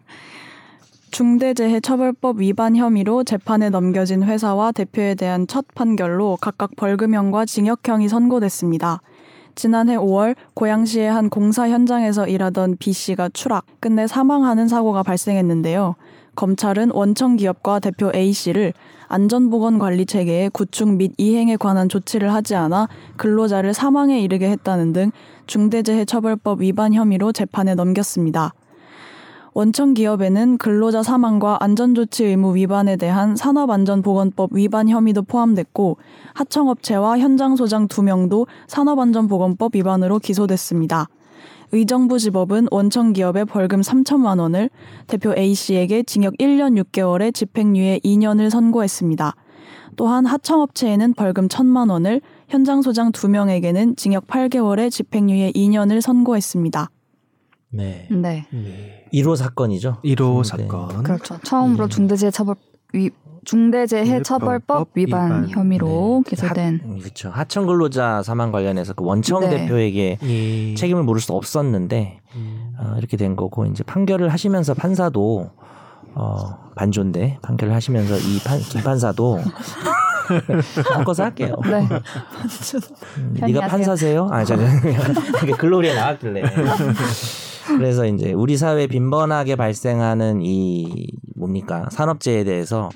중대재해처벌법 위반 혐의로 재판에 넘겨진 회사와 대표에 대한 첫 판결로 각각 벌금형과 징역형이 선고됐습니다. 지난해 5월 고양시의 한 공사 현장에서 일하던 B 씨가 추락, 끝내 사망하는 사고가 발생했는데요. 검찰은 원청 기업과 대표 A 씨를 안전보건관리 체계의 구축 및 이행에 관한 조치를 하지 않아 근로자를 사망에 이르게 했다는 등 중대재해처벌법 위반 혐의로 재판에 넘겼습니다. 원청 기업에는 근로자 사망과 안전조치 의무 위반에 대한 산업안전보건법 위반 혐의도 포함됐고 하청업체와 현장 소장 2명도 산업안전보건법 위반으로 기소됐습니다. 의정부지법은 원청 기업에 벌금 3천만 원을 대표 A 씨에게 징역 1년 6개월에 집행유예 2년을 선고했습니다. 또한 하청업체에는 벌금 1천만 원을 현장 소장 2명에게는 징역 8개월에 집행유예 2년을 선고했습니다. 네. 네. 네. 1호 사건이죠. 1호 네. 사건. 그렇죠. 처음으로 음. 중대재해처벌 위 중대재해처벌법 위반 위반. 혐의로 네. 기소된 하- 그렇죠. 하청 근로자 사망 관련해서 그 원청 네. 대표에게 예. 책임을 물을 수 없었는데 음. 어, 이렇게 된 거고 이제 판결을 하시면서 판사도 어, 반존대 판결을 하시면서 이 판, 김 판사도 바꿔서 할게요. 네. 음, 네가. 판사세요? 아, 저 이게 글로리에 나왔길래. 그래서 이제 우리 사회에 빈번하게 발생하는 이 뭡니까 산업재해에 대해서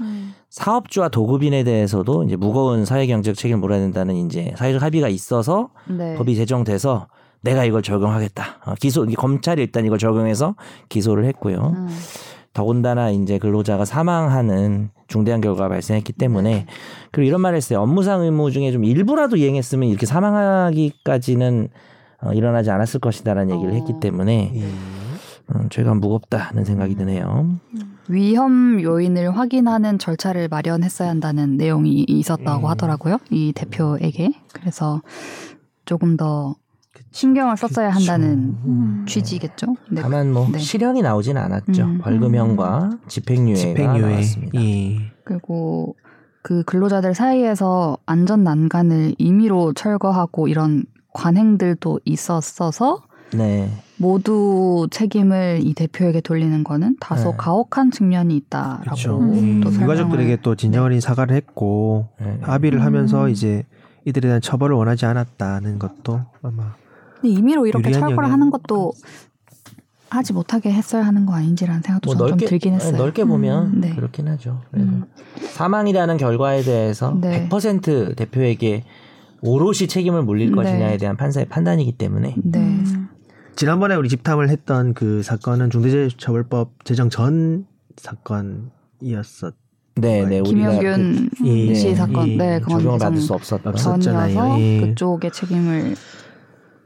사업주와 도급인에 대해서도 이제 무거운 사회경제적 책임을 물어야 된다는 이제 사회적 합의가 있어서 네. 법이 제정돼서 내가 이걸 적용하겠다. 어, 기소 이 검찰이 일단 이걸 적용해서 기소를 했고요. 음. 더군다나 이제 근로자가 사망하는 중대한 결과가 발생했기 때문에 그리고 이런 말을 했어요. 업무상 의무 중에 좀 일부라도 이행했으면 이렇게 사망하기까지는 어, 일어나지 않았을 것이다라는 얘기를 어. 했기 때문에 예. 음, 죄가 무겁다는 생각이 드네요. 위험 요인을 확인하는 절차를 마련했어야 한다는 내용이 있었다고 음. 하더라고요. 이 대표에게. 그래서 조금 더 신경을 썼어야 한다는 음. 취지겠죠. 네. 다만 뭐 네. 실형이 나오진 않았죠. 음. 벌금형과 집행유예가 집행유예. 나왔습니다. 예. 그리고 그 근로자들 사이에서 안전 난간을 임의로 철거하고 이런 관행들도 있었어서 네. 모두 책임을 이 대표에게 돌리는 거는 다소 네. 가혹한 측면이 있다라고 그렇죠. 음. 또 유가족들에게 또 진정 어린 사과를 했고 네. 합의를 음. 하면서 이제 이들에 대한 처벌을 원하지 않았다는 것도 아마 임의로 이렇게 철거를 영향. 하는 것도 하지 못하게 했어야 하는 거 아닌지라는 생각도 뭐 저는 넓게 좀 들긴 했어요. 넓게 보면 음, 네. 그렇긴 하죠. 그래서 음. 사망이라는 결과에 대해서 네. 100% 대표에게 오롯이 책임을 물릴 네. 것이냐에 대한 판사의 판단이기 때문에 네. 음. 지난번에 우리 집탐을 했던 그 사건은 중대재해처벌법 제정 전 사건이었었 네, 네, 김영균 예, 씨 예, 사건, 예. 네, 그 그건 적용을 받을 수 없었던. 전이어서 예. 그쪽에 책임을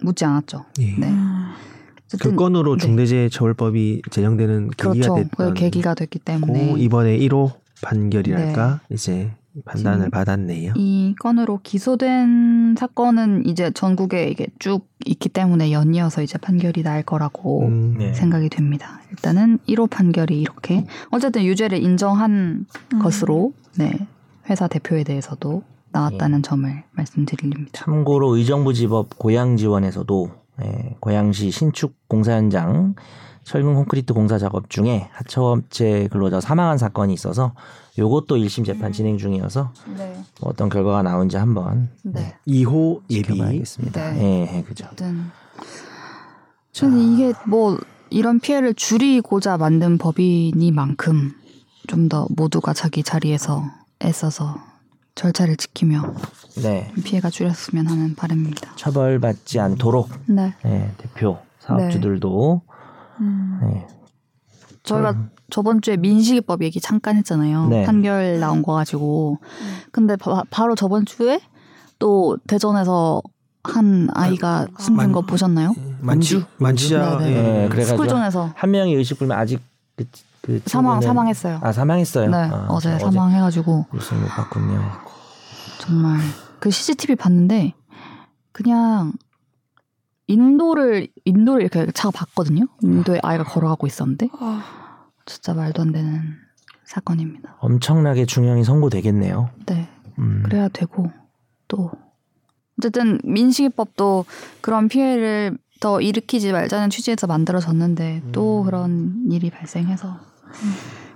묻지 않았죠. 예. 네. 그 어쨌든 건으로 네. 중대재해처벌법이 제정되는 계기가 그렇죠. 그 됐던 계기가 됐기 때문에 고 이번에 1호 판결이랄까 이제 판단을 받았네요. 이 건으로 기소된 사건은 이제 전국에 이게 쭉 있기 때문에 연이어서 이제 판결이 날 거라고 음, 네. 생각이 됩니다. 일단은 1호 판결이 이렇게 어쨌든 유죄를 인정한 음. 것으로 네 회사 대표에 대해서도 나왔다는 점을 말씀드립니다. 참고로 의정부지법 고양지원에서도 예, 고양시 신축 공사 현장 철근 콘크리트 공사 작업 중에 하청업체 근로자 사망한 사건이 있어서 요것도 1심 재판 진행 중이어서 네. 뭐 어떤 결과가 나온지 한번 네. 2호 예비 지켜봐야겠습니다. 네. 예, 예, 그죠. 어쨌든 근데 이게 뭐 이런 피해를 줄이고자 만든 법이니만큼 좀 더 모두가 자기 자리에서 애써서 절차를 지키며 네. 피해가 줄였으면 하는 바람입니다. 처벌받지 않도록 네. 예, 대표 사업주들도 음. 예, 저희가 저번 주에 민식이법 얘기 잠깐 했잖아요. 네. 판결 나온 거 가지고. 근데 바, 로 저번 주에 또 대전에서 한 아이가 숨진 만- 거 보셨나요? 만취 만취자 네, 네. 예. 네, 그래가지고 스쿨존에서 한 명이 의식불명 아직 그, 그 사망 사망했어요. 아 사망했어요. 네, 아, 어제 저 사망해가지고 뉴스 못 봤군요. 정말 그 CCTV 봤는데 그냥 인도를 인도를 이렇게 차가 봤거든요. 인도에 아이가 걸어가고 있었는데 아, 진짜 말도 안 되는 사건입니다. 엄청나게 중형이 선고되겠네요. 네, 음. 그래야 되고 또 어쨌든 민식이법도 그런 피해를 더 일으키지 말자는 취지에서 만들어졌는데 또 그런 일이 발생해서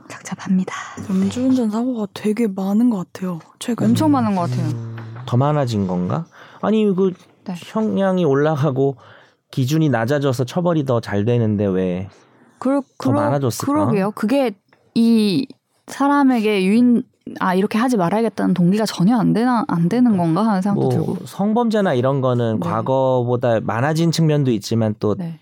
착잡합니다. 음주운전 사고가 되게 많은 것 같아요. 최근. 엄청 많은 것 같아요. 더 많아진 건가? 아니 그 네. 형량이 올라가고 기준이 낮아져서 처벌이 더 잘 되는데 왜 더 많아졌을까? 그러게요. 그게 이 사람에게 유인 아 이렇게 하지 말아야겠다는 동기가 전혀 안 되나 안 되는 건가 하는 생각도 뭐 들고. 성범죄나 이런 거는 네. 과거보다 많아진 측면도 있지만 또더 네.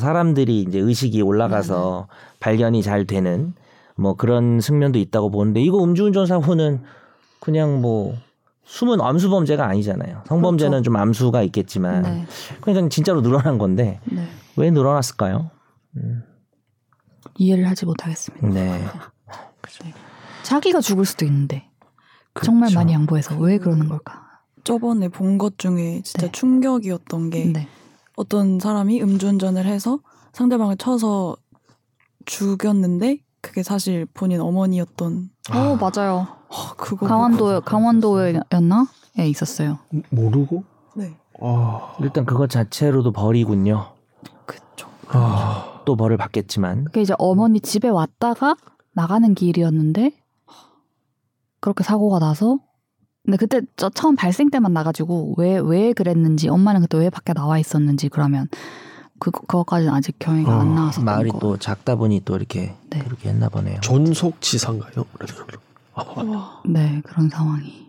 사람들이 이제 의식이 올라가서 발견이 잘 되는 뭐 그런 측면도 있다고 보는데 이거 음주운전 사고는 그냥 뭐 숨은 암수 범죄가 아니잖아요. 성범죄는 그렇죠. 좀 암수가 있겠지만 네. 그러니까 진짜로 늘어난 건데 네. 왜 늘어났을까요? 이해를 하지 못하겠습니다. 네. 자기가 죽을 수도 있는데 정말 그렇죠. 많이 양보해서 왜 그러는 걸까? 저번에 본 것 중에 진짜 네. 충격이었던 게 네. 어떤 사람이 음주운전을 해서 상대방을 쳐서 죽였는데 그게 사실 본인 어머니였던 어 맞아요. 아, 그거 강원도 강원도였나? 에 있었어요. 모르고? 네 아, 일단 그것 자체로도 벌이군요. 그쵸 아, 또 벌을 받겠지만 그게 이제 어머니 집에 왔다가 나가는 길이었는데 그렇게 사고가 나서 근데 그때 저 처음 발생 때만 나가지고 왜 왜 그랬는지 엄마는 그때 왜 밖에 나와 있었는지 그러면 그 그것까지는 아직 경위가 어, 안 나와서 마을이 거. 또 작다 보니 또 이렇게 네. 그렇게 했나 보네요. 존속지사인가요? 그래서 와 네 그런 상황이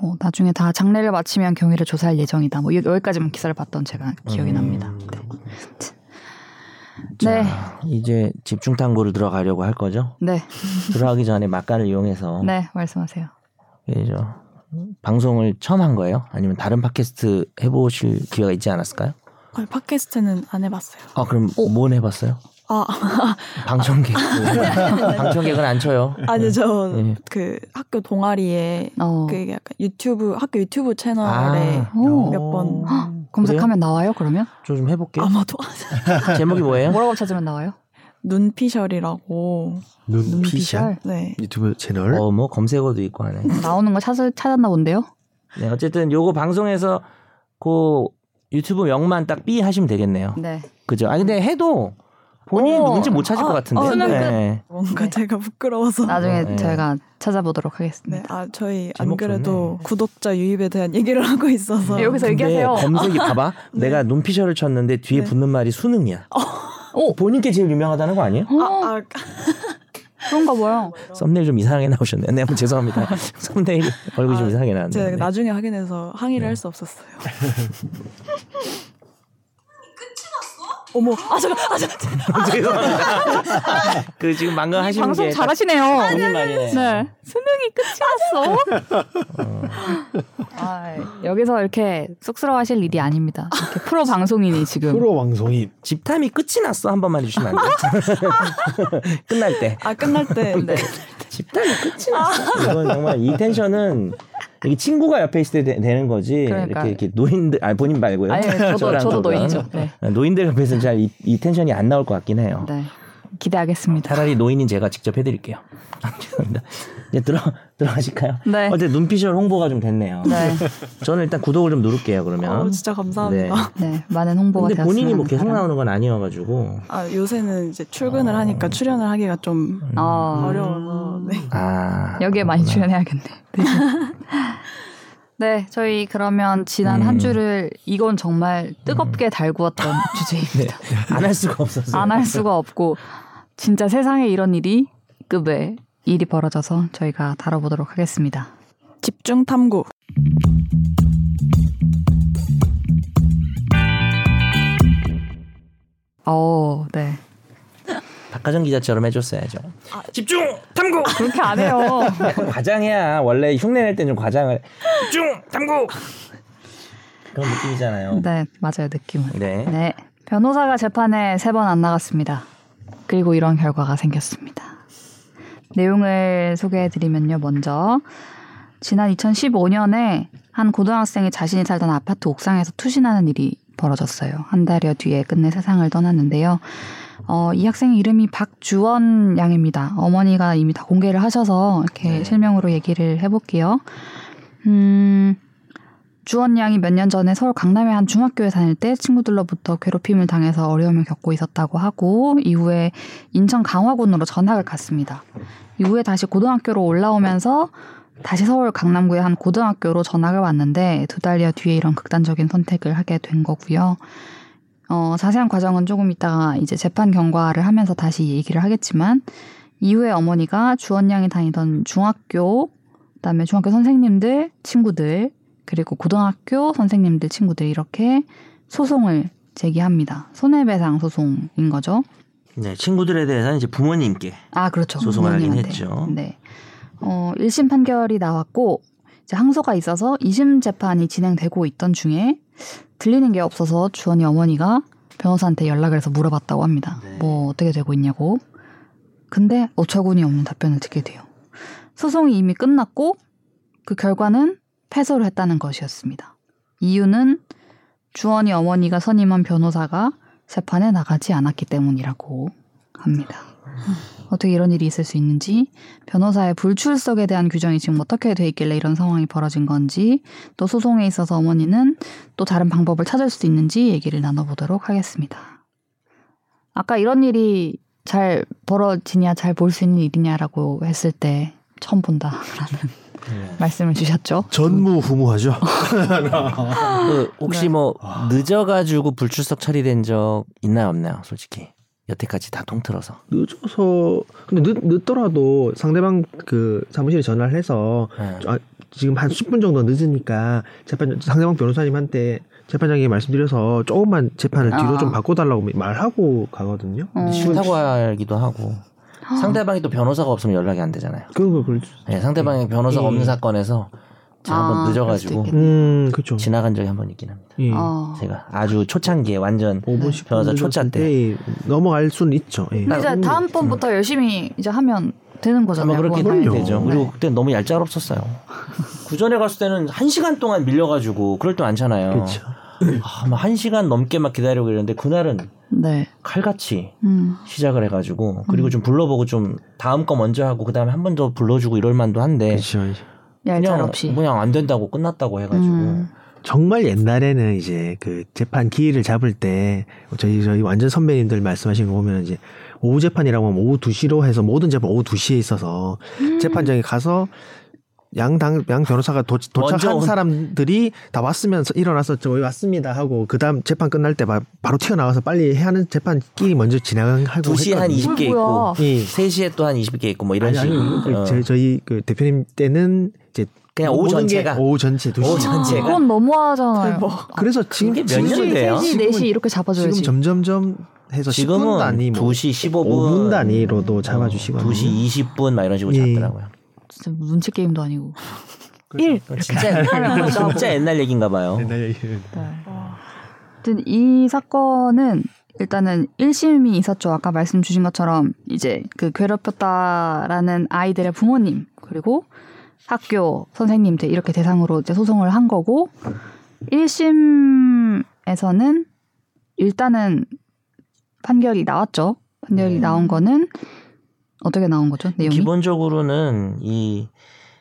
뭐 나중에 다 장례를 마치면 경위를 조사할 예정이다 뭐 여- 여기까지만 기사를 봤던 제가 기억이 음, 납니다. 네. 자, 네. 이제 집중 탐구를 들어가려고 할 거죠. 네, 들어가기 전에 막간을 이용해서 네 말씀하세요. 예, 저 방송을 처음 한 거예요? 아니면 다른 팟캐스트 해보실 기회가 있지 않았을까요? 아니, 팟캐스트는 안 해봤어요 아 그럼 뭔 해봤어요? 아 방청객 방청객은 안 쳐요. 아니 저 네. 그 학교 동아리에 어, 그 약간 유튜브 학교 유튜브 아. 채널에 오. 몇번 검색하면 나와요 그러면? 저 좀 해볼게요. 아마도 제목이 뭐예요? 뭐라고 찾으면 나와요? 눈피셜이라고 눈피셜 네 유튜브 채널. 어 뭐 검색어도 있고 하네. 나오는 거 찾아, 찾았나 본데요? 네 어쨌든 요거 방송에서 그 유튜브 명만 딱 B 하시면 되겠네요. 네. 그죠? 아 근데 해도 본인이 오. 누군지 못 찾을 아, 것 같은데. 아, 수능 네. 뭔가 네. 제가 부끄러워서 나중에 네. 저희가 찾아보도록 네, 하겠습니다. 아 저희 안 그래도 좋네. 구독자 유입에 대한 얘기를 하고 있어서 네, 여기서 근데 얘기하세요. 검색이 봐봐. 네. 내가 눈피셜을 쳤는데 뒤에 네. 붙는 말이 수능이야. 오! 본인께 제일 유명하다는 거 아니에요? 어, 아, 아, 그런가 봐요. 썸네일 좀 이상하게 나오셨네요. 네, 뭐 죄송합니다. 썸네일 얼굴이 좀 아, 이상하게 나왔네요. 제가 네. 나중에 확인해서 항의를 네. 할수 없었어요. 어머, 아 잠깐, 아 잠깐. 죄송합니다. 그 지금 방금 하신 방송 게 잘하시네요. 네. 수능이 끝이 났어. 아, 여기서 이렇게 쑥스러워하실 일이 아닙니다. 이렇게 프로 방송인이 지금. 프로 방송인. 집탐이 끝이 났어 한 번만 해주시면 안 돼요? 끝날 때. 아 끝날 때 네. 집탐이 끝이 났어. 이건 정말 이 텐션은 이게 친구가 옆에 있을 때 되- 되는 거지. 그러니까. 이렇게, 이렇게 노인들, 아니 본인 말고요. 아니, 저도 저도 저랑. 노인이죠. 네. 노인들 옆에서는 잘이 텐션이 안 나올 것 같긴 해요. 네. 기대하겠습니다. 차라리 노인인 제가 직접 해드릴게요. 죄송합니다. 이제 들어 들어가실까요? 네. 어제 눈피셜 홍보가 좀 됐네요. 네. 저는 일단 구독을 좀 누를게요. 그러면. 어, 진짜 감사합니다. 네. 많은 홍보가 근데 되었으면 본인이 뭐 계속 바람- 나오는 건 아니어가지고. 아 요새는 이제 출근을 어. 하니까 출연을 하기가 좀 어, 어려워서 네. 아 여기에 많이. 출연해야겠네. 네. 네, 저희 그러면 지난 음. 한 주를 이건 정말 뜨겁게 달구었던 주제입니다. 네. 안할 수가 없어서. 안할 수가 없고 진짜 세상에 이런 일이 급의 일이 벌어져서 저희가 다뤄보도록 하겠습니다. 집중 탐구. 어, 네. 박가정 기자처럼 해줬어야죠. 아. 집중 탐구. 그렇게 안 해요. 과장해야 원래 흉내 낼때좀 과장을 집중 탐구. 그런 느낌이잖아요. 네, 맞아요, 느낌은. 네. 네. 변호사가 재판에 세 번 안 나갔습니다. 그리고 이런 결과가 생겼습니다. 내용을 소개해드리면요. 먼저 지난 2015년에 한 고등학생이 자신이 살던 아파트 옥상에서 투신하는 일이 벌어졌어요. 한 달여 뒤에 끝내 세상을 떠났는데요. 어, 이 학생 이름이 박주원 양입니다. 어머니가 이미 다 공개를 하셔서 이렇게 네. 실명으로 얘기를 해볼게요. 음, 주원 양이 몇 년 전에 서울 강남의 한 중학교에 다닐 때 친구들로부터 괴롭힘을 당해서 어려움을 겪고 있었다고 하고 이후에 인천 강화군으로 전학을 갔습니다. 이후에 다시 고등학교로 올라오면서 다시 서울 강남구의 한 고등학교로 전학을 왔는데 두 달여 뒤에 이런 극단적인 선택을 하게 된 거고요. 어, 자세한 과정은 조금 이따가 이제 재판 경과를 하면서 다시 얘기를 하겠지만 이후에 어머니가 주원 양이 다니던 중학교 그다음에 중학교 선생님들 친구들 그리고 고등학교 선생님들 친구들 이렇게 소송을 제기합니다. 손해배상 소송인 거죠. 네, 친구들에 대해서는 이제 부모님께 아 그렇죠. 소송을 하긴. 했죠. 네. 어, 1심 판결이 나왔고 이제 항소가 있어서 2심 재판이 진행되고 있던 중에 들리는 게 없어서 주원이 어머니가 변호사한테 연락을 해서 물어봤다고 합니다. 네. 뭐 어떻게 되고 있냐고. 근데 어처구니 없는 답변을 듣게 돼요. 소송이 이미 끝났고 그 결과는 패소를 했다는 것이었습니다. 이유는 주원이 어머니가 선임한 변호사가 재판에 나가지 않았기 때문이라고 합니다. 어떻게 이런 일이 있을 수 있는지, 변호사의 불출석에 대한 규정이 지금 어떻게 돼 있길래 이런 상황이 벌어진 건지, 또 소송에 있어서 어머니는 또 다른 방법을 찾을 수 있는지 얘기를 나눠보도록 하겠습니다. 아까 이런 일이 잘 벌어지냐, 잘 볼 수 있는 일이냐라고 했을 때 처음 본다라는 네. 말씀을 주셨죠. 전무후무하죠. 그 혹시 네. 뭐 늦어가지고 불출석 처리된 적 있나요 없나요? 솔직히 여태까지 다 통틀어서. 늦어서 근데 늦, 늦더라도 상대방 그 사무실에 전화를 해서 네. 아, 지금 한 10분 정도 늦으니까 재판 상대방 변호사님한테 재판장에게 말씀드려서 조금만 재판을 뒤로 아. 좀 바꿔달라고 말하고 가거든요. 어. 싫다고 하기도 하고 상대방이 또 변호사가 없으면 연락이 안 되잖아요. 그거 그렇죠. 네, 상대방이 변호사가 예. 없는 사건에서 제가 아, 한번 늦어가지고. 음, 그렇죠. 지나간 적이 한 번 있긴 합니다. 예. 어. 제가 아주 초창기에 완전 5분 10분 변호사 초짜 때. 예, 넘어갈 수는 있죠. 예. 근데 이제 다음번부터 열심히 이제 하면 되는 거잖아요. 아마 그렇게 그럼요. 되죠. 네. 그리고 그때 너무 얄짤없었어요. 그 전에 갔을 때는 한 시간 동안 밀려가지고 그럴 때 많잖아요. 그렇죠. 아, 막한 시간 넘게 막 기다리고 이랬는데 그날은 네. 칼같이 음. 시작을 해가지고 그리고 좀 불러보고 좀 다음 거 먼저 하고 그 다음에 한 번 더 불러주고 이럴 만도 한데 그렇죠. 얄짤 그냥 없이. 그냥 안 된다고 끝났다고 해가지고 음. 정말 옛날에는 이제 그 재판 기일을 잡을 때 저희 저희 완전 선배님들 말씀하신 거 보면 이제 오후 재판이라고 하면 오후 2시로 해서 모든 재판 오후 2시에 있어서 음. 재판장에 가서 양당 양 변호사가 도, 도착한 온- 사람들이 다 왔으면 일어나서 저희 왔습니다 하고 그다음 재판 끝날 때 바, 바로 튀어나와서 빨리 해야 하는 재판 끼리 먼저 진행하고 2시에 한 했거든요. 20개 뭐야. 있고 예. 3시에 또 한 20개 있고 뭐 이런 아니, 아니, 식으로 그 어. 저- 저희 그 대표님 때는 이제 그냥 오후 전체가? 오후 전체 2시 오후 전체가? 그건 너무하잖아요. 그래서 지금 몇 년대예요? 3시, 4시 이렇게 잡아줘야지. 지금 점점점 해서 10분 지금은 단위 뭐 2시 15분 5분 단위로도 잡아주시고 2시 20분 막 이런 식으로 예. 잡더라고요. 진짜 눈치 게임도 아니고. 1 이렇게 진짜 하고. 진짜 옛날 얘기인가 봐요. 네. 아무튼 이 사건은 일단은 1심이 있었죠. 아까 말씀 주신 것처럼 이제 그 괴롭혔다라는 아이들의 부모님 그리고 학교 선생님들 이렇게 대상으로 이제 소송을 한 거고 1심에서는 일단은 판결이 나왔죠. 판결이 네. 나온 거는 어떻게 나온 거죠? 내용이? 기본적으로는 이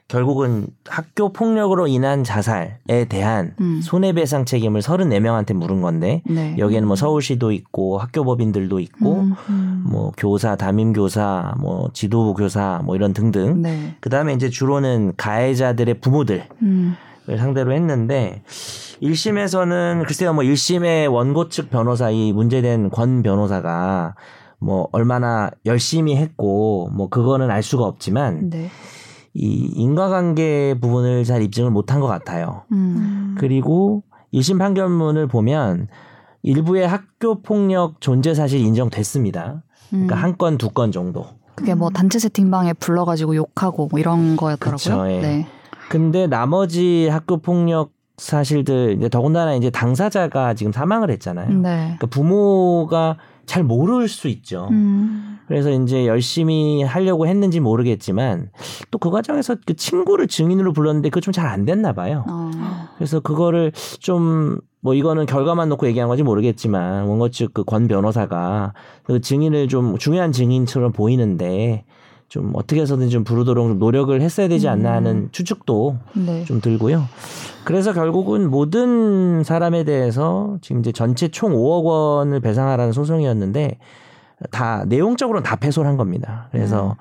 결국은 학교 폭력으로 인한 자살에 대한 음. 손해배상 책임을 34명한테 물은 건데 네. 여기에는 뭐 서울시도 있고 학교법인들도 있고 음, 음. 뭐 교사, 담임 교사, 뭐 지도부 교사 뭐 이런 등등. 네. 그다음에 이제 주로는 가해자들의 부모들을 음. 상대로 했는데 1심에서는 글쎄요 뭐 1심의 원고 측 변호사 이 문제된 권 변호사가 뭐 얼마나 열심히 했고 뭐 그거는 알 수가 없지만 네. 이 인과관계 부분을 잘 입증을 못한 것 같아요. 음. 그리고 1심 판결문을 보면 일부의 학교 폭력 존재 사실 인정됐습니다. 그러니까 음. 한 건 두 건 정도. 그게 뭐 단체 채팅방에 불러가지고 욕하고 뭐 이런 거였더라고요. 그쵸, 예. 네. 근데 나머지 학교 폭력 사실들 이제 더군다나 이제 당사자가 지금 사망을 했잖아요. 네. 그러니까 부모가 잘 모를 수 있죠. 음. 그래서 이제 열심히 하려고 했는지 모르겠지만 또 그 과정에서 그 친구를 증인으로 불렀는데 그거 좀 잘 안 됐나 봐요. 어. 그래서 그거를 좀 뭐 이거는 결과만 놓고 얘기한 건지 모르겠지만 원고 측그권 변호사가 그 증인을 좀 중요한 증인처럼 보이는데 좀 어떻게 해서든 좀 부르도록 좀 노력을 했어야 되지 않나 하는 추측도 네. 좀 들고요. 그래서 결국은 모든 사람에 대해서 지금 이제 전체 총 5억 원을 배상하라는 소송이었는데 다 내용적으로는 다 패소를 한 겁니다. 그래서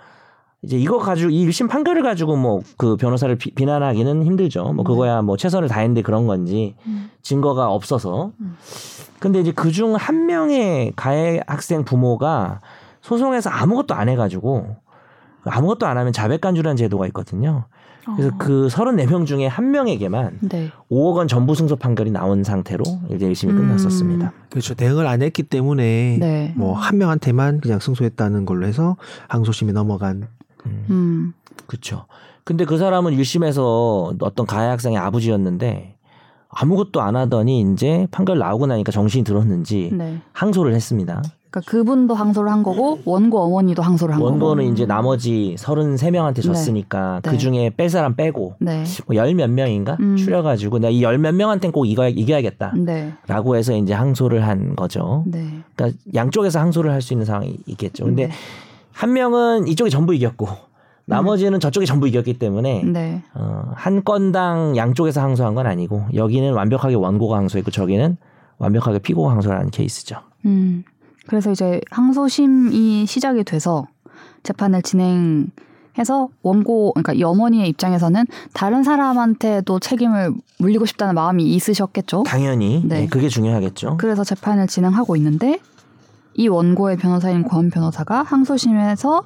이제 이거 가지고 이 1심 판결을 가지고 뭐 그 변호사를 비, 비난하기는 힘들죠. 뭐 그거야 뭐 최선을 다했는데 그런 건지 증거가 없어서. 근데 이제 그 중 한 명의 가해 학생 부모가 소송에서 아무것도 안 해가지고 아무것도 안 하면 자백간주라는 제도가 있거든요. 그래서 그 34명 중에 한 명에게만 네. 5억 원 전부 승소 판결이 나온 상태로 이제 1심이 음. 끝났었습니다. 그렇죠. 대응을 안 했기 때문에 네. 뭐한 명한테만 그냥 승소했다는 걸로 해서 항소심이 넘어간. 음. 음. 그렇죠. 근데 그 사람은 1심에서 어떤 가해 학생의 아버지였는데 아무것도 안 하더니 이제 판결 나오고 나니까 정신이 들었는지 네. 항소를 했습니다. 그러니까 그분도 항소를 한 거고 원고 어머니도 항소를 한 거고. 원고는 이제 나머지 33명한테 졌으니까 네. 그 중에 뺄 사람 빼고 네. 뭐열 몇 명인가 음. 추려가지고 나이열 몇 명한테는 꼭 이겨, 이겨야겠다. 네. 라고 해서 이제 항소를 한 거죠. 네. 그러니까 양쪽에서 항소를 할 수 있는 상황이 있겠죠. 근데 네. 한 명은 이쪽이 전부 이겼고 나머지는 저쪽이 전부 이겼기 때문에 네. 어, 한 건당 양쪽에서 항소한 건 아니고 여기는 완벽하게 원고가 항소했고 저기는 완벽하게 피고가 항소를 한 케이스죠. 음. 그래서 이제 항소심이 시작이 돼서 재판을 진행해서 원고 그러니까 이 어머니의 입장에서는 다른 사람한테도 책임을 물리고 싶다는 마음이 있으셨겠죠. 당연히 네. 네, 그게 중요하겠죠. 그래서 재판을 진행하고 있는데 이 원고의 변호사인 권 변호사가 항소심에서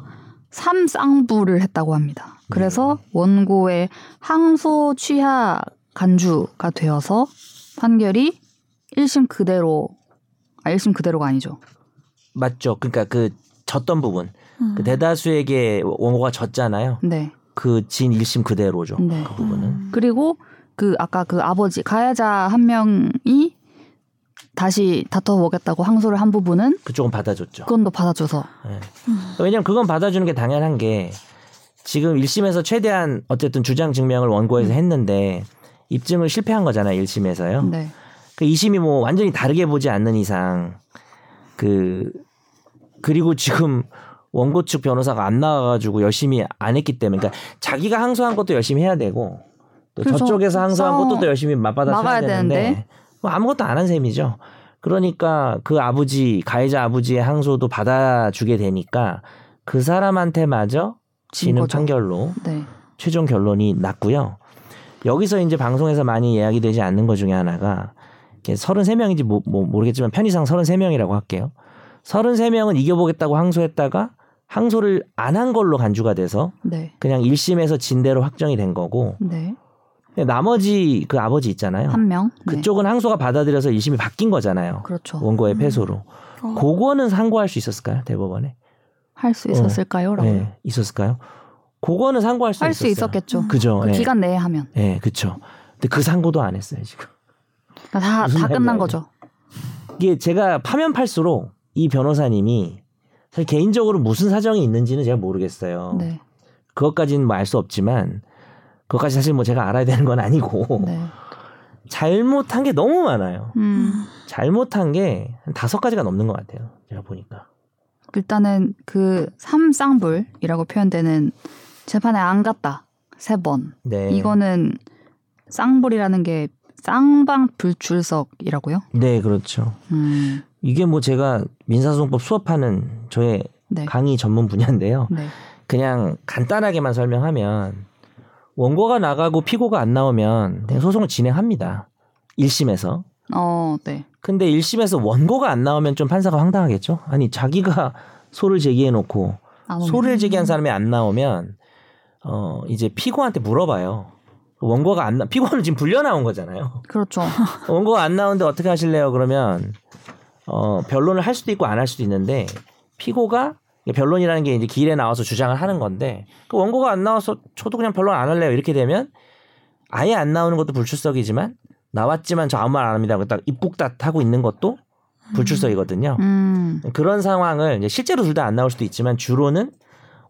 삼쌍부를 했다고 합니다. 그래서 원고의 항소 취하 간주가 되어서 판결이 1심 그대로 아 1심 그대로가 아니죠. 맞죠. 그러니까 그 졌던 부분 음. 그 대다수에게 원고가 졌잖아요. 네. 그진 1심 그대로죠. 네. 그 부분은. 그리고 그 아까 그 아버지 가해자 한 명이 다시 다퉈보겠다고 항소를 한 부분은 그쪽은 받아줬죠. 그건 도 받아줘서 예. 왜냐면 그건 받아주는 게 당연한 게 지금 1심에서 최대한 어쨌든 주장 증명을 원고에서 했는데 입증을 실패한 거잖아요. 1심에서요. 네. 그 2심이 뭐 완전히 다르게 보지 않는 이상 그 그리고 지금 원고 측 변호사가 안 나와가지고 열심히 안 했기 때문에 그러니까 자기가 항소한 것도 열심히 해야 되고 또 저쪽에서 항소한 것도 또 열심히 맞받아 쳐야 막아야 되는데 되는데. 뭐 아무것도 안 한 셈이죠. 그러니까 그 아버지 가해자 아버지의 항소도 받아주게 되니까 그 사람한테마저 지는. 판결로 네. 최종 결론이 났고요. 여기서 이제 방송에서 많이 이야기 되지 않는 것 중에 하나가 33명인지 뭐, 뭐 모르겠지만 편의상 33명이라고 할게요. 33명은 이겨보겠다고 항소했다가 항소를 안 한 걸로 간주가 돼서 네. 그냥 1심에서 진 대로 확정이 된 거고 네. 나머지 그 아버지 있잖아요. 한 명. 네. 그쪽은 항소가 받아들여서 1심이 바뀐 거잖아요. 그렇죠. 원고의 패소로. 어. 그거는 상고할 수 있었을까요? 대법원에? 할 수 있었을까요?라고. 네, 있었을까요? 그거는 상고할 수 할수 있었어요. 있었겠죠. 그죠. 그 예. 기간 내에 하면 예, 그쵸. 근데 그 상고도 안 했어요, 지금. 그러니까 다, 다 끝난? 거죠. 이게 제가 파면 팔수록 이 변호사님이 사실 개인적으로 무슨 사정이 있는지는 제가 모르겠어요. 네. 그것까지는 뭐 알 수 없지만 그것까지 사실 뭐 제가 알아야 되는 건 아니고 네. 잘못한 게 너무 많아요. 음, 잘못한 게 한 다섯 가지가 넘는 것 같아요. 제가 보니까. 일단은 그 삼쌍불이라고 표현되는 재판에 안 갔다 세 번. 네. 이거는 쌍불이라는 게 쌍방 불출석이라고요? 네, 그렇죠. 음, 이게 뭐 제가 민사소송법 수업하는 저의 네. 강의 전문 분야인데요. 네. 그냥 간단하게만 설명하면 원고가 나가고 피고가 안 나오면 그냥 소송을 진행합니다. 1심에서. 어, 네. 근데 1심에서 원고가 안 나오면 좀 판사가 황당하겠죠? 아니, 자기가 소를 제기해 놓고 안 오면. 소를 제기한 사람이 안 나오면 어, 이제 피고한테 물어봐요. 원고가 안 나, 피고는 지금 불려 나온 거잖아요. 그렇죠. 원고가 안 나오는데 어떻게 하실래요? 그러면 어, 변론을 할 수도 있고 안 할 수도 있는데 피고가 변론이라는 게 이제 길에 나와서 주장을 하는 건데 그 원고가 안 나와서 저도 그냥 변론 안 할래요. 이렇게 되면 아예 안 나오는 것도 불출석이지만 나왔지만 저 아무 말 안 합니다. 딱 입국tat 하고 있는 것도 불출석이거든요. 음. 그런 상황을 이제 실제로 둘 다 안 나올 수도 있지만 주로는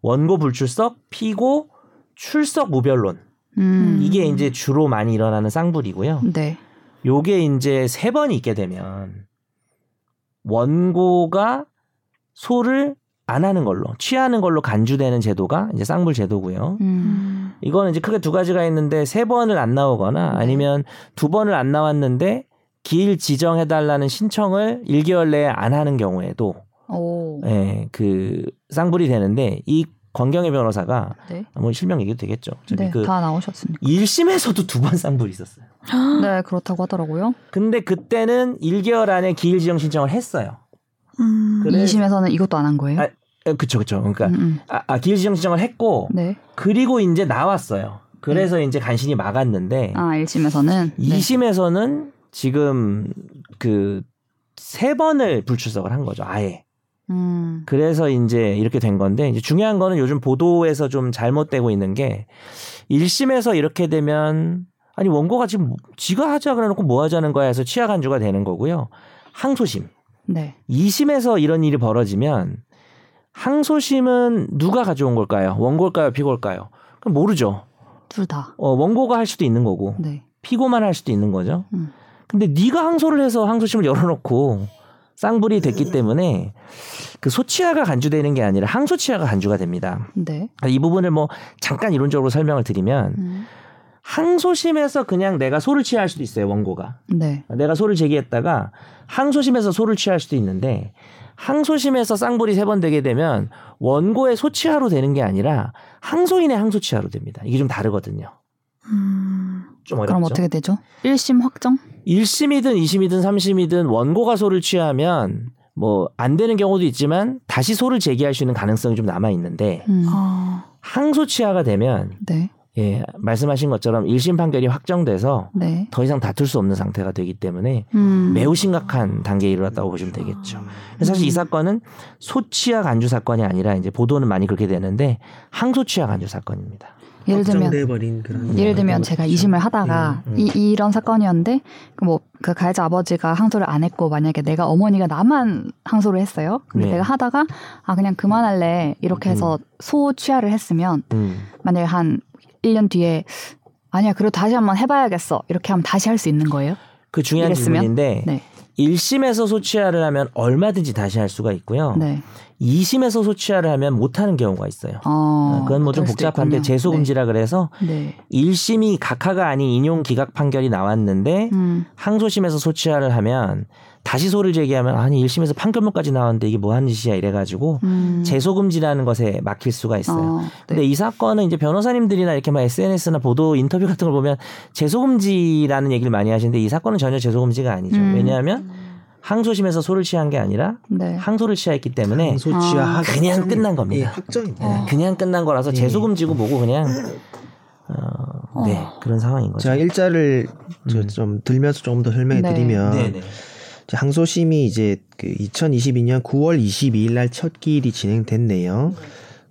원고 불출석, 피고 출석 무변론 음. 이게 이제 주로 많이 일어나는 쌍불이고요. 네. 요게 이제 세 번이 있게 되면 원고가 소를 안 하는 걸로 취하는 걸로 간주되는 제도가 이제 쌍불 제도고요. 음. 이거는 이제 크게 두 가지가 있는데 세 번을 안 나오거나 네. 아니면 두 번을 안 나왔는데 길 지정해 달라는 신청을 1개월 내에 안 하는 경우에도 오. 예, 그 쌍불이 되는데 이 권경의 변호사가 네. 뭐 실명 얘기도 되겠죠. 네, 그 다 나오셨습니까? 1심에서도 두 번 쌍불이 있었어요. 네, 그렇다고 하더라고요. 근데 그때는 1개월 안에 기일 지정 신청을 했어요. 음. 그래. 2심에서는 이것도 안 한 거예요? 아, 에, 그쵸, 그쵸. 그러니까 음, 음. 아, 아, 기일 지정 신청을 했고 네. 그리고 이제 나왔어요. 그래서 이제 간신히 막았는데 아, 1심에서는 네. 2심에서는 지금 그 세 번을 불출석을 한 거죠. 아예. 음. 그래서 이제 이렇게 된 건데 이제 중요한 거는 요즘 보도에서 좀 잘못되고 있는 게 1심에서 이렇게 되면 아니 원고가 지금 뭐- 지가 하자 그래 놓고 뭐 하자는 거야 해서 취하 간주가 되는 거고요. 항소심. 네. 2심에서 이런 일이 벌어지면 항소심은 누가 가져온 걸까요? 원고일까요? 피고일까요? 그럼 모르죠. 둘 다. 어, 원고가 할 수도 있는 거고 네. 피고만 할 수도 있는 거죠. 음. 근데 네가 항소를 해서 항소심을 열어놓고 쌍불이 됐기 때문에 그 소치하가 간주되는 게 아니라 항소치하가 간주가 됩니다. 네. 이 부분을 뭐 잠깐 이론적으로 설명을 드리면 음. 항소심에서 그냥 내가 소를 취할 수도 있어요 원고가 네. 내가 소를 제기했다가 항소심에서 소를 취할 수도 있는데 항소심에서 쌍불이 세 번 되게 되면 원고의 소치하로 되는 게 아니라 항소인의 항소치하로 됩니다. 이게 좀 다르거든요. 음. 좀 어렵죠. 그럼 어떻게 되죠? 1심 확정? 1심이든 2심이든 3심이든 원고가 소를 취하면 뭐 안 되는 경우도 있지만 다시 소를 제기할 수 있는 가능성이 좀 남아 있는데 음. 아. 항소 취하가 되면 네. 예, 말씀하신 것처럼 1심 판결이 확정돼서 네. 더 이상 다툴 수 없는 상태가 되기 때문에 음. 매우 심각한 단계에 이르렀다고 보시면 되겠죠. 그래서 사실 이 사건은 소취하 간주 사건이 아니라 이제 보도는 많이 그렇게 되는데 항소취하 간주 사건입니다. 예를 들면 예를 들면 제가 그렇죠. 2심을 하다가 음, 음. 이, 이런 사건이었는데 뭐 그 가해자 아버지가 항소를 안 했고 만약에 내가 어머니가 나만 항소를 했어요. 근데 네. 내가 하다가 아 그냥 그만할래 이렇게 해서 소 취하를 했으면 음. 만약에 한 1년 뒤에 아니야 그래도 다시 한번 해봐야겠어 이렇게 하면 다시 할 수 있는 거예요? 그 중요한 이랬으면? 질문인데 네. 1심에서 소취하를 하면 얼마든지 다시 할 수가 있고요. 네. 2심에서 소취하를 하면 못 하는 경우가 있어요. 어, 그건 뭐 좀 복잡한데. 재소금지라 그래서 네. 네. 1심이 각하가 아닌 인용 기각 판결이 나왔는데 음. 항소심에서 소취하를 하면 다시 소를 제기하면 아니 1심에서 판결문까지 나왔는데 이게 뭐 하는 짓이야 이래가지고 음. 재소금지라는 것에 막힐 수가 있어요. 어, 네. 근데 이 사건은 이제 변호사님들이나 이렇게 막 SNS나 보도 인터뷰 같은 걸 보면 재소금지라는 얘기를 많이 하시는데 이 사건은 전혀 재소금지가 아니죠. 음. 왜냐하면 항소심에서 소를 취한 게 아니라 네. 항소를 취했기 때문에 아. 그냥 끝난 겁니다. 예, 확정입니다. 어. 그냥 끝난 거라서 예. 재소금지고 뭐고 그냥 어, 네 그런 상황인 거죠. 제가 일자를 저 음. 좀 들면서 조금 더 설명해 네. 드리면 네네. 이제 항소심이 이제 그 2022년 9월 22일 날 첫 기일이 진행됐네요.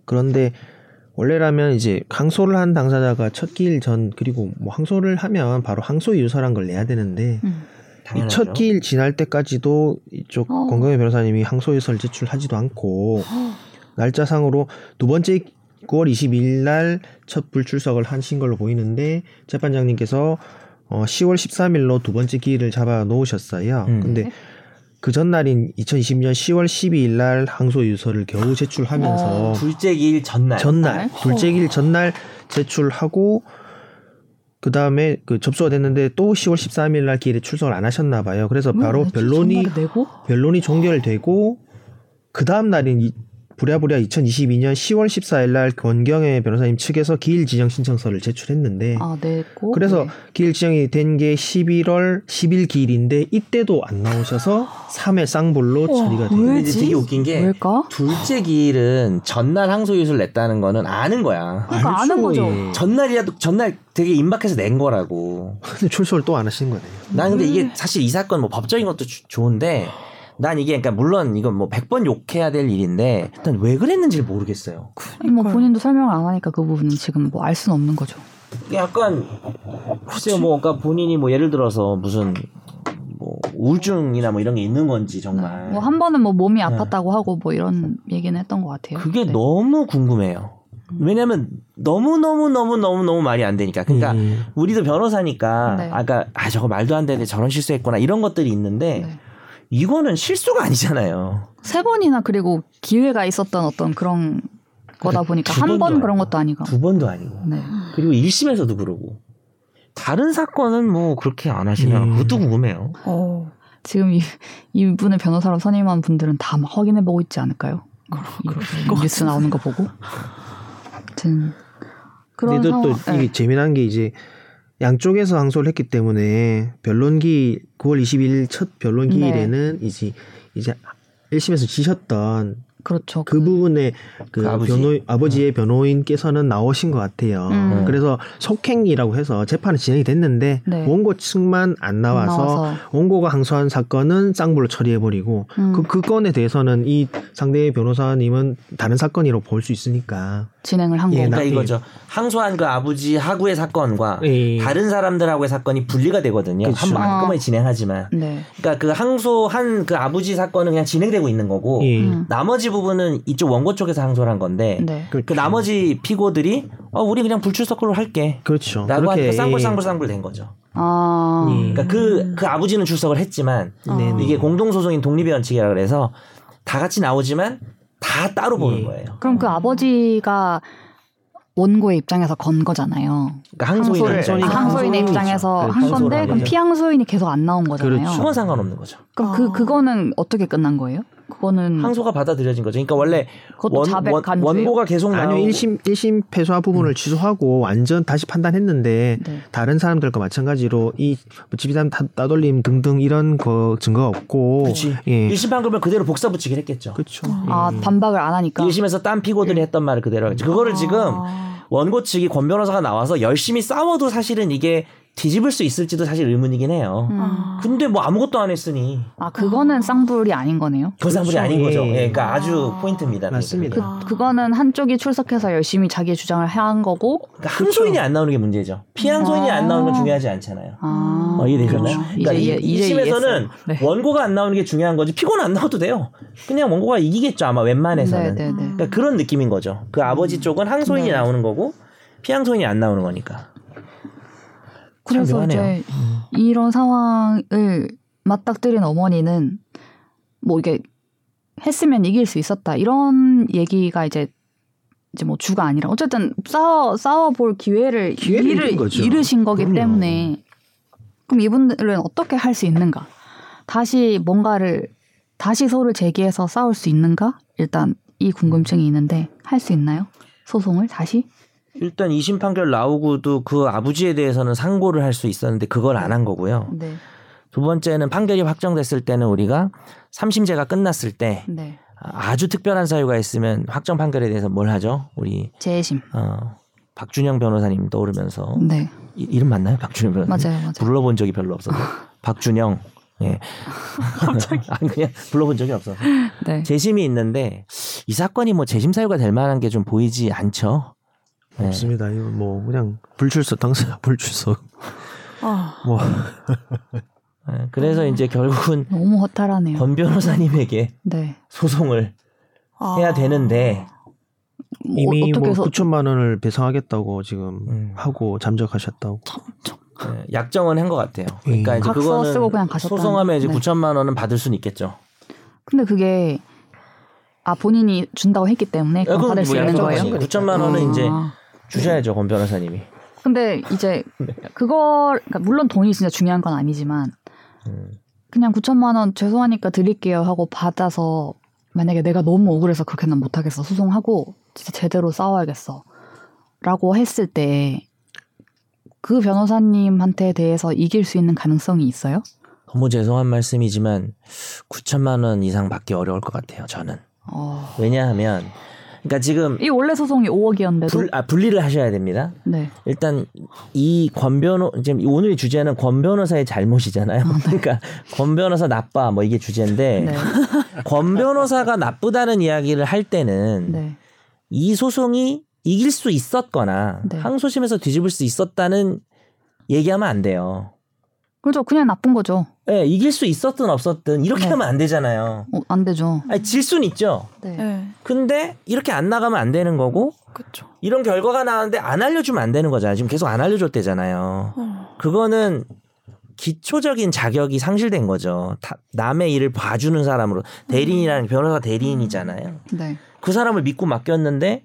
그런데 원래라면 이제 항소를 한 당사자가 첫 기일 전 그리고 뭐 항소를 하면 바로 항소 유서란 걸 내야 되는데 음. 이 당연하죠. 첫 기일 지날 때까지도 이쪽 어. 권경혜 변호사님이 항소 유서를 제출하지도 않고 날짜상으로 두 번째 9월 22일 날 첫 불출석을 하신 걸로 보이는데 재판장님께서 어 10월 13일로 두 번째 기일을 잡아 놓으셨어요. 음. 근데 그 전날인 2020년 10월 12일 날 항소 유서를 겨우 제출하면서 어. 둘째 기일 전날. 전날 어. 둘째 기일 전날 제출하고 그 다음에 그 접수가 됐는데 또 10월 13일 날 기일에 출석을 안 하셨나 봐요. 그래서 바로 왜 변론이? 변론이 종결되고 그 다음 날인 이- 부랴부랴 2022년 10월 14일 날 권경혜 변호사님 측에서 기일 지정 신청서를 제출했는데 아 내고. 그래서 네. 기일 지정이 된 게 11월 10일 기일인데 이때도 안 나오셔서 3회 쌍불로 처리가 돼요. 이제 되게 웃긴 게 왜일까? 둘째 기일은 전날 항소유서를 냈다는 거는 아는 거야. 그러니까 아는 거죠. 예. 전날이라도 전날 되게 임박해서 낸 거라고. 근데 출소를 또 안 하시는 거네요. 난 근데 음. 이게 사실 이 사건 뭐 법적인 것도 주- 좋은데 난 이게 그러니까 물론 이건 뭐 100번 욕해야 될 일인데 난왜 그랬는지를 모르겠어요. 아니, 뭐 그러니까요. 본인도 설명을 안 하니까 그 부분은 지금 뭐 알 수는 없는 거죠. 약간 글쎄요 뭐 그러니까 본인이 뭐 예를 들어서 무슨 뭐 우울증이나 뭐 이런 게 있는 건지 정말 뭐 한 번은 뭐 몸이 아팠다고 하고 뭐 이런 얘기는 했던 것 같아요. 네. 그게 네. 너무 궁금해요. 왜냐면 너무 너무 너무 너무 너무 말이 안 되니까. 그러니까 음. 우리도 변호사니까 네. 아까 아 저거 말도 안 되는데 저런 실수했구나 이런 것들이 있는데 네. 이거는 실수가 아니잖아요. 세 번이나 그리고 기회가 있었던 어떤 그런 거다 보니까 두한번 그런. 것도 아니고. 두 번도 아니고 네. 그리고 1심에서도 그러고 다른 사건은 뭐 그렇게 안 하시면 음. 그것도 궁금해요. 어, 지금 이, 이분을 변호사로 선임한 분들은 다 막 확인해 보고 있지 않을까요? 이 뉴스 나오는 거 보고. 아무튼 그런 근데 또, 또 이게 네. 재미난 게 이제 양쪽에서 항소를 했기 때문에 변론기 9월 22일 첫 변론 기일에는 이제 이제 1심에서 지셨던 그렇죠. 그 부분에 그, 그 아버지. 변호 아버지의 변호인께서는 나오신 것 같아요. 음. 그래서 속행이라고 해서 재판이 진행이 됐는데 네. 원고 측만 안 나와서, 나와서. 원고가 항소한 사건은 쌍불로 처리해 버리고 음, 그, 그 건에 대해서는 이 상대의 변호사님은 다른 사건이라고 볼 수 있으니까 진행을 한 예. 나- 그러니까 이거죠. 항소한 그 아버지 하구의 사건과 예. 다른 사람들하고의 사건이 분리가 되거든요. 그렇죠. 한번 한꺼번에 어. 진행하지만. 네. 그러니까 그 항소한 그 아버지 사건은 그냥 진행되고 있는 거고 예. 음. 나머지 부분은 이쪽 원고 쪽에서 항소를 한 건데 네. 그렇죠. 그 나머지 피고들이 어 우리 그냥 불출석으로 할게. 그렇죠. 라고 하니까 쌍불쌍불쌍불 된 거죠. 아. 예. 그러니까 그, 그 아버지는 출석을 했지만 네, 네. 이게 공동소송인 독립의 원칙이라 그래서 다 같이 나오지만 다 따로 보는 예. 거예요. 그럼 그 아버지가 원고의 입장에서 건 거잖아요. 그러니까 입장에서. 아, 항소인의. 입장에서 네, 한 건데 그럼. 피항소인이 계속 안 나온 거잖아요. 그렇죠. 상관없는 거죠. 그럼 아. 그 그거는 어떻게 끝난 거예요? 그거는 항소가 받아들여진 거죠. 그러니까 원래 그것도 원, 자백 원? 원고가 계속 아니요 1심 1심 패소화 부분을 취소하고 완전 다시 판단했는데 네. 다른 사람들과 마찬가지로 이 집이담 따- 따돌림 등등 이런 거 증거가 없고 그렇지. 예. 1심 판결은 그대로 복사 붙이기를 했겠죠. 그렇죠. 아 반박을 안 하니까 1심에서 딴 피고들이 했던 말을 그대로 하겠죠. 그거를 지금 원고 측이 권 변호사가 나와서 열심히 싸워도 사실은 이게 뒤집을 수 있을지도 사실 의문이긴 해요. 음. 근데 뭐 아무것도 안 했으니 아 그거는 쌍불이 아닌 거네요. 교사불이 그렇죠. 아닌 거죠. 예. 예, 그러니까 아 주 포인트입니다. 맞습니다. 그 그거는 한쪽이 출석해서 열심히 자기의 주장을 한 거고 그러니까 항소인이 안 나오는 게 문제죠. 피항소인이 안 나오는 건 아. 중요하지 않잖아요. 아 어, 이해되셨나요? 그렇죠. 그러니까 이제 이, 이제 심에서는 이해했어요. 네. 원고가 안 나오는 게 중요한 거지 피고는 안 나와도 돼요. 그냥 원고가 이기겠죠 아마 웬만해서는. 네, 네, 네. 그러니까 그런 느낌인 거죠. 그 아버지 쪽은 항소인이 네. 나오는 거고 피항소인이 안 나오는 거니까. 참 그래서. 이제 이런 상황을 맞닥뜨린 어머니는 뭐 이게 했으면 이길 수 있었다 이런 얘기가 이제 이제 뭐 주가 아니라 어쨌든 싸워 싸워 볼 기회를, 기회를 거죠. 잃으신 거기 그럼요. 때문에 그럼 이분들은 어떻게 할 수 있는가? 다시 뭔가를 다시 소를 제기해서 싸울 수 있는가? 일단 이 궁금증이 있는데 할 수 있나요? 소송을 다시? 일단 2심 판결 나오고도 그 아버지에 대해서는 상고를 할 수 있었는데 그걸 안 한 거고요. 네, 두 번째는 판결이 확정됐을 때는 우리가 3심제가 끝났을 때 네. 아주 특별한 사유가 있으면 확정 판결에 대해서 뭘 하죠? 우리 재심. 어, 박준영 변호사님 떠오르면서 네, 이, 이름 맞나요? 박준영 변호사님. 맞아요, 맞아요. 불러본 적이 별로 없어서 박준영. 예. 갑자기 아니 그냥 불러본 적이 없어서 네. 재심이 있는데 이 사건이 뭐 재심 사유가 될 만한 게 좀 보이지 않죠. 네. 없습니다. 이거 뭐 그냥 불출석 당사자 불출석 아, 뭐 예, 그래서 이제 결국은 너무 허탈하네요. 권 변호사님에게 네. 소송을 아. 해야 되는데 뭐 이미 어떻게 뭐 해서 9천만 원을 배상하겠다고 지금 음. 하고 잠적하셨다고. 예, 약정은 한 것 같아요. 그러니까 음. 이제 각서 그거는 쓰고 그냥 가셨다는- 소송하면 이제 네. 9천만 원은 받을 수는 있겠죠. 근데 그게 아 본인이 준다고 했기 때문에 그건 받을 수 뭐 있는 거예요. 약정하신 거니까. 9천만 원은 아. 이제 주셔야죠 권 변호사님이. 근데 이제 네. 그걸 그러니까 물론 돈이 진짜 중요한 건 아니지만 음. 그냥 9천만 원 죄송하니까 드릴게요 하고 받아서 만약에 내가 너무 억울해서 그렇게는 못하겠어 소송하고 진짜 제대로 싸워야겠어 라고 했을 때 그 변호사님한테 대해서 이길 수 있는 가능성이 있어요? 너무 죄송한 말씀이지만 9천만 원 이상 받기 어려울 것 같아요. 저는 어... 왜냐하면 그러니까 지금 이 원래 소송이 5억이었는데도 불, 아, 분리를 하셔야 됩니다. 네. 일단 이 권 변호 지금 오늘의 주제는 권 변호사의 잘못이잖아요. 그러니까 권 변호사 나빠 뭐 이게 주제인데 네. 권 변호사가 나쁘다는 이야기를 할 때는 네. 이 소송이 이길 수 있었거나 네. 항소심에서 뒤집을 수 있었다는 얘기하면 안 돼요. 그렇죠. 그냥 나쁜 거죠. 예, 이길 수 있었든 없었든 이렇게 네. 하면 안 되잖아요. 어, 안 되죠. 아니, 질 수는 있죠. 네. 네. 근데 이렇게 안 나가면 안 되는 거고 그렇죠. 이런 결과가 나왔는데 안 알려주면 안 되는 거잖아요. 지금 계속 안 알려줬대잖아요. 어. 그거는 기초적인 자격이 상실된 거죠. 다- 남의 일을 봐주는 사람으로 대리인이라는 변호사 대리인이잖아요. 네. 그 사람을 믿고 맡겼는데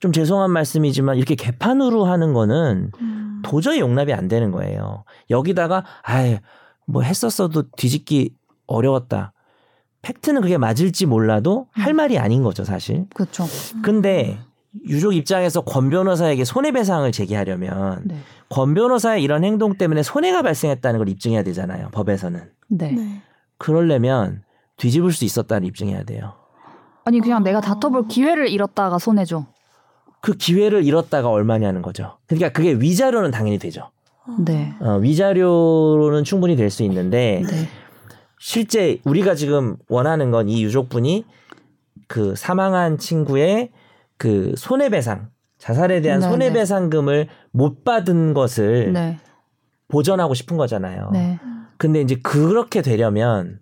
좀 죄송한 말씀이지만 이렇게 개판으로 하는 거는 음. 도저히 용납이 안 되는 거예요. 여기다가 아예 뭐 했었어도 뒤집기 어려웠다. 팩트는 그게 맞을지 몰라도 할 말이 아닌 거죠, 사실. 그렇죠. 근데 유족 입장에서 권 변호사에게 손해배상을 제기하려면 네. 권 변호사의 이런 행동 때문에 손해가 발생했다는 걸 입증해야 되잖아요. 법에서는. 네. 네. 그러려면 뒤집을 수 있었다는 입증해야 돼요. 아니 그냥 내가 다퉈볼 기회를 잃었다가 손해죠. 그 기회를 잃었다가 얼마냐는 거죠. 그러니까 그게 위자료는 당연히 되죠. 네. 어, 위자료로는 충분히 될 수 있는데 네. 실제 우리가 지금 원하는 건 이 유족분이 그 사망한 친구의 그 손해배상 자살에 대한 네, 손해배상금을 못 받은 것을 네. 보전하고 싶은 거잖아요. 네. 근데 이제 그렇게 되려면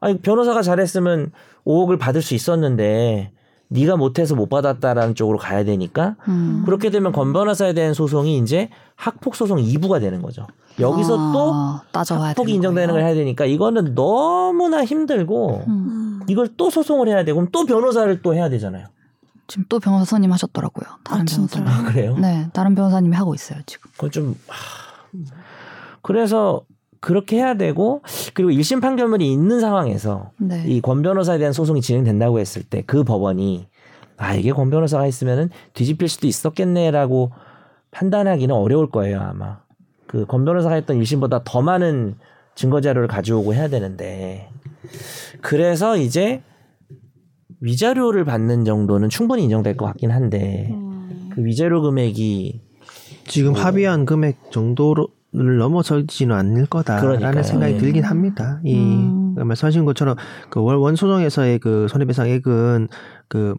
아니 변호사가 잘했으면 5억을 받을 수 있었는데 네가 못해서 못 받았다라는 쪽으로 가야 되니까 음. 그렇게 되면 권 변호사에 대한 소송이 이제 학폭 소송 2부가 되는 거죠. 여기서 또 아, 따져와야 학폭이 되는 인정되는 걸 거예요? 해야 되니까 이거는 너무나 힘들고 음. 음. 이걸 또 소송을 해야 되고 그럼 또 변호사를 또 해야 되잖아요. 지금 또 변호사님 하셨더라고요. 다른 아? 변호사님. 아, 그래요? 네, 다른 변호사님이 하고 있어요 지금. 그건 좀 하... 그래서 그렇게 해야 되고 그리고 1심 판결문이 있는 상황에서 네. 이권 변호사에 대한 소송이 진행된다고 했을 때 그 법원이 아 이게 권 변호사가 했으면은 뒤집힐 수도 있었겠네라고 판단하기는 어려울 거예요 아마 그 권 변호사가 했던 1심보다 더 많은 증거 자료를 가져오고 해야 되는데 그래서 이제 위자료를 받는 정도는 충분히 인정될 것 같긴 한데 음. 그 위자료 금액이 지금 어. 합의한 금액 정도 를 넘어설지는 않을 거다라는 그러니까요. 생각이 예. 들긴 합니다. 이 음. 말씀하신 것처럼 그 원- 원소정에서의 그 손해배상액은 그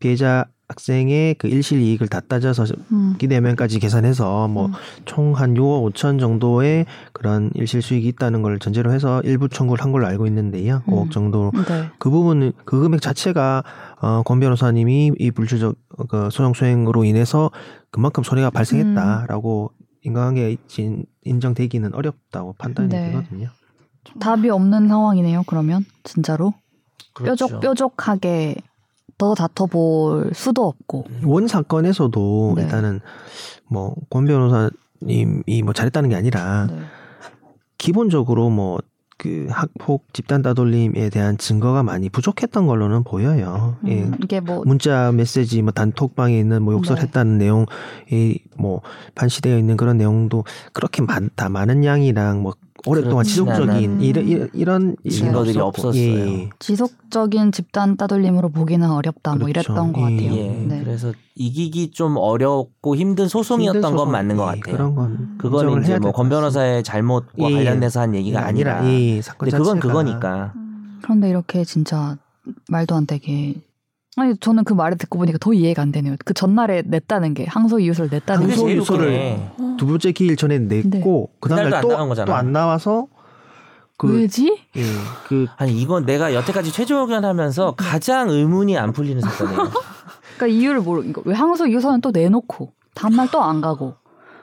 피해자 학생의 그 일실 이익을 다 따져서 음. 기대면까지 계산해서 뭐 음. 총한 6억 5천 정도의 그런 일실 수익이 있다는 걸 전제로 해서 일부 청구를 한 걸로 알고 있는데요. 음. 5억 정도. 네. 그 부분은 그 금액 자체가 어, 권 변호사님이 이 불출적 그 소송 수행으로 인해서 그만큼 손해가 발생했다라고 인과관계 진- 인정되기는 어렵다고 판단이 네. 되거든요. 답이 없는 상황이네요. 그러면 진짜로 그렇죠. 뾰족 뾰족하게 더 다퉈볼 수도 없고. 원 사건에서도 네. 일단은 뭐 권 변호사님이 뭐 잘했다는 게 아니라 네. 기본적으로 뭐 그 학폭 집단 따돌림에 대한 증거가 많이 부족했던 걸로는 보여요. 예. 음, 이게 뭐 문자 메시지 뭐 단톡방에 있는 뭐 네. 욕설했다는 내용이 뭐 반시되어 있는 그런 내용도 그렇게 많다 많은 양이랑 뭐 오랫동안 지속적인 않은 이런 이런, 이런 증거들이 없었고. 없었어요. 예. 지속적인 집단 따돌림으로 보기는 어렵다. 뭐 그렇죠. 이랬던 것 같아요. 예. 예. 네. 그래서 이기기 좀 어렵고 힘든 소송이었던 힘든 건 소송, 맞는 것 예, 같아요. 그런 건 그거는 인정을 이제 해야 뭐 될것 권 같습니다. 변호사의 잘못과 예, 관련돼서 한 얘기가 아니라. 예, 사건 근데 그건 그거니까. 음. 그런데 이렇게 진짜 말도 안 되게 아니 저는 그 말을 듣고 보니까 더 이해가 안 되네요. 그 전날에 냈다는 게 항소 이유서를 냈다는 게 항소 제일. 어. 두 번째 기일 전에 냈고 안 나간 거잖아. 또안 나와서 그 왜지? 예, 그 아니 이건 내가 여태까지 최종 의견하면서 가장 의문이 안 풀리는 사건이에요. 그러니까 이유를 모르. 이거 왜 항소 이유서는 또 내놓고 다음날 또 안 가고.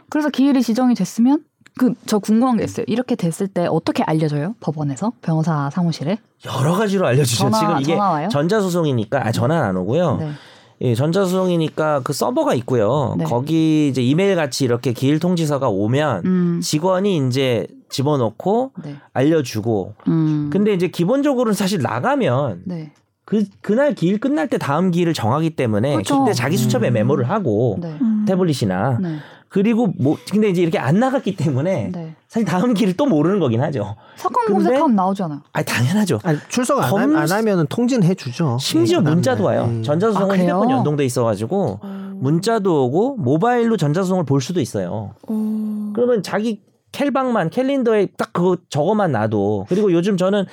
그래서 기일이 지정이 됐으면 그 저 궁금한 게 있어요. 이렇게 됐을 때 어떻게 알려줘요? 법원에서 변호사 사무실에 여러 가지로 알려주죠. 전화 지금 이게 전화 와요? 전자소송이니까 아 전화는 안 오고요. 네. 예, 전자소송이니까 그 서버가 있고요. 네. 거기 이제 이메일 같이 이렇게 기일 통지서가 오면 음. 직원이 이제 집어넣고 네. 알려주고. 음. 근데 이제 기본적으로는 사실 나가면 네. 그 그날 기일 끝날 때 다음 기일을 정하기 때문에 그렇죠. 그때 자기 수첩에 음. 메모를 하고 네. 음. 태블릿이나 네. 그리고 뭐 근데 이제 이렇게 안 나갔기 때문에 네. 사실 다음 기일을 또 모르는 거긴 하죠. 사건 검색하면 나오잖아요. 아 당연하죠. 아니, 출석 안, 검- 하, 안 하면은 통지는 해주죠. 심지어 예, 문자도. 와요. 예. 전자소송은 아? 휴대폰 연동돼 있어가지고 어. 문자도 오고 모바일로 전자소송을 볼 수도 있어요. 어. 그러면 자기 캘방만 캘린더에 딱 그거 저거만 놔도 그리고 요즘 저는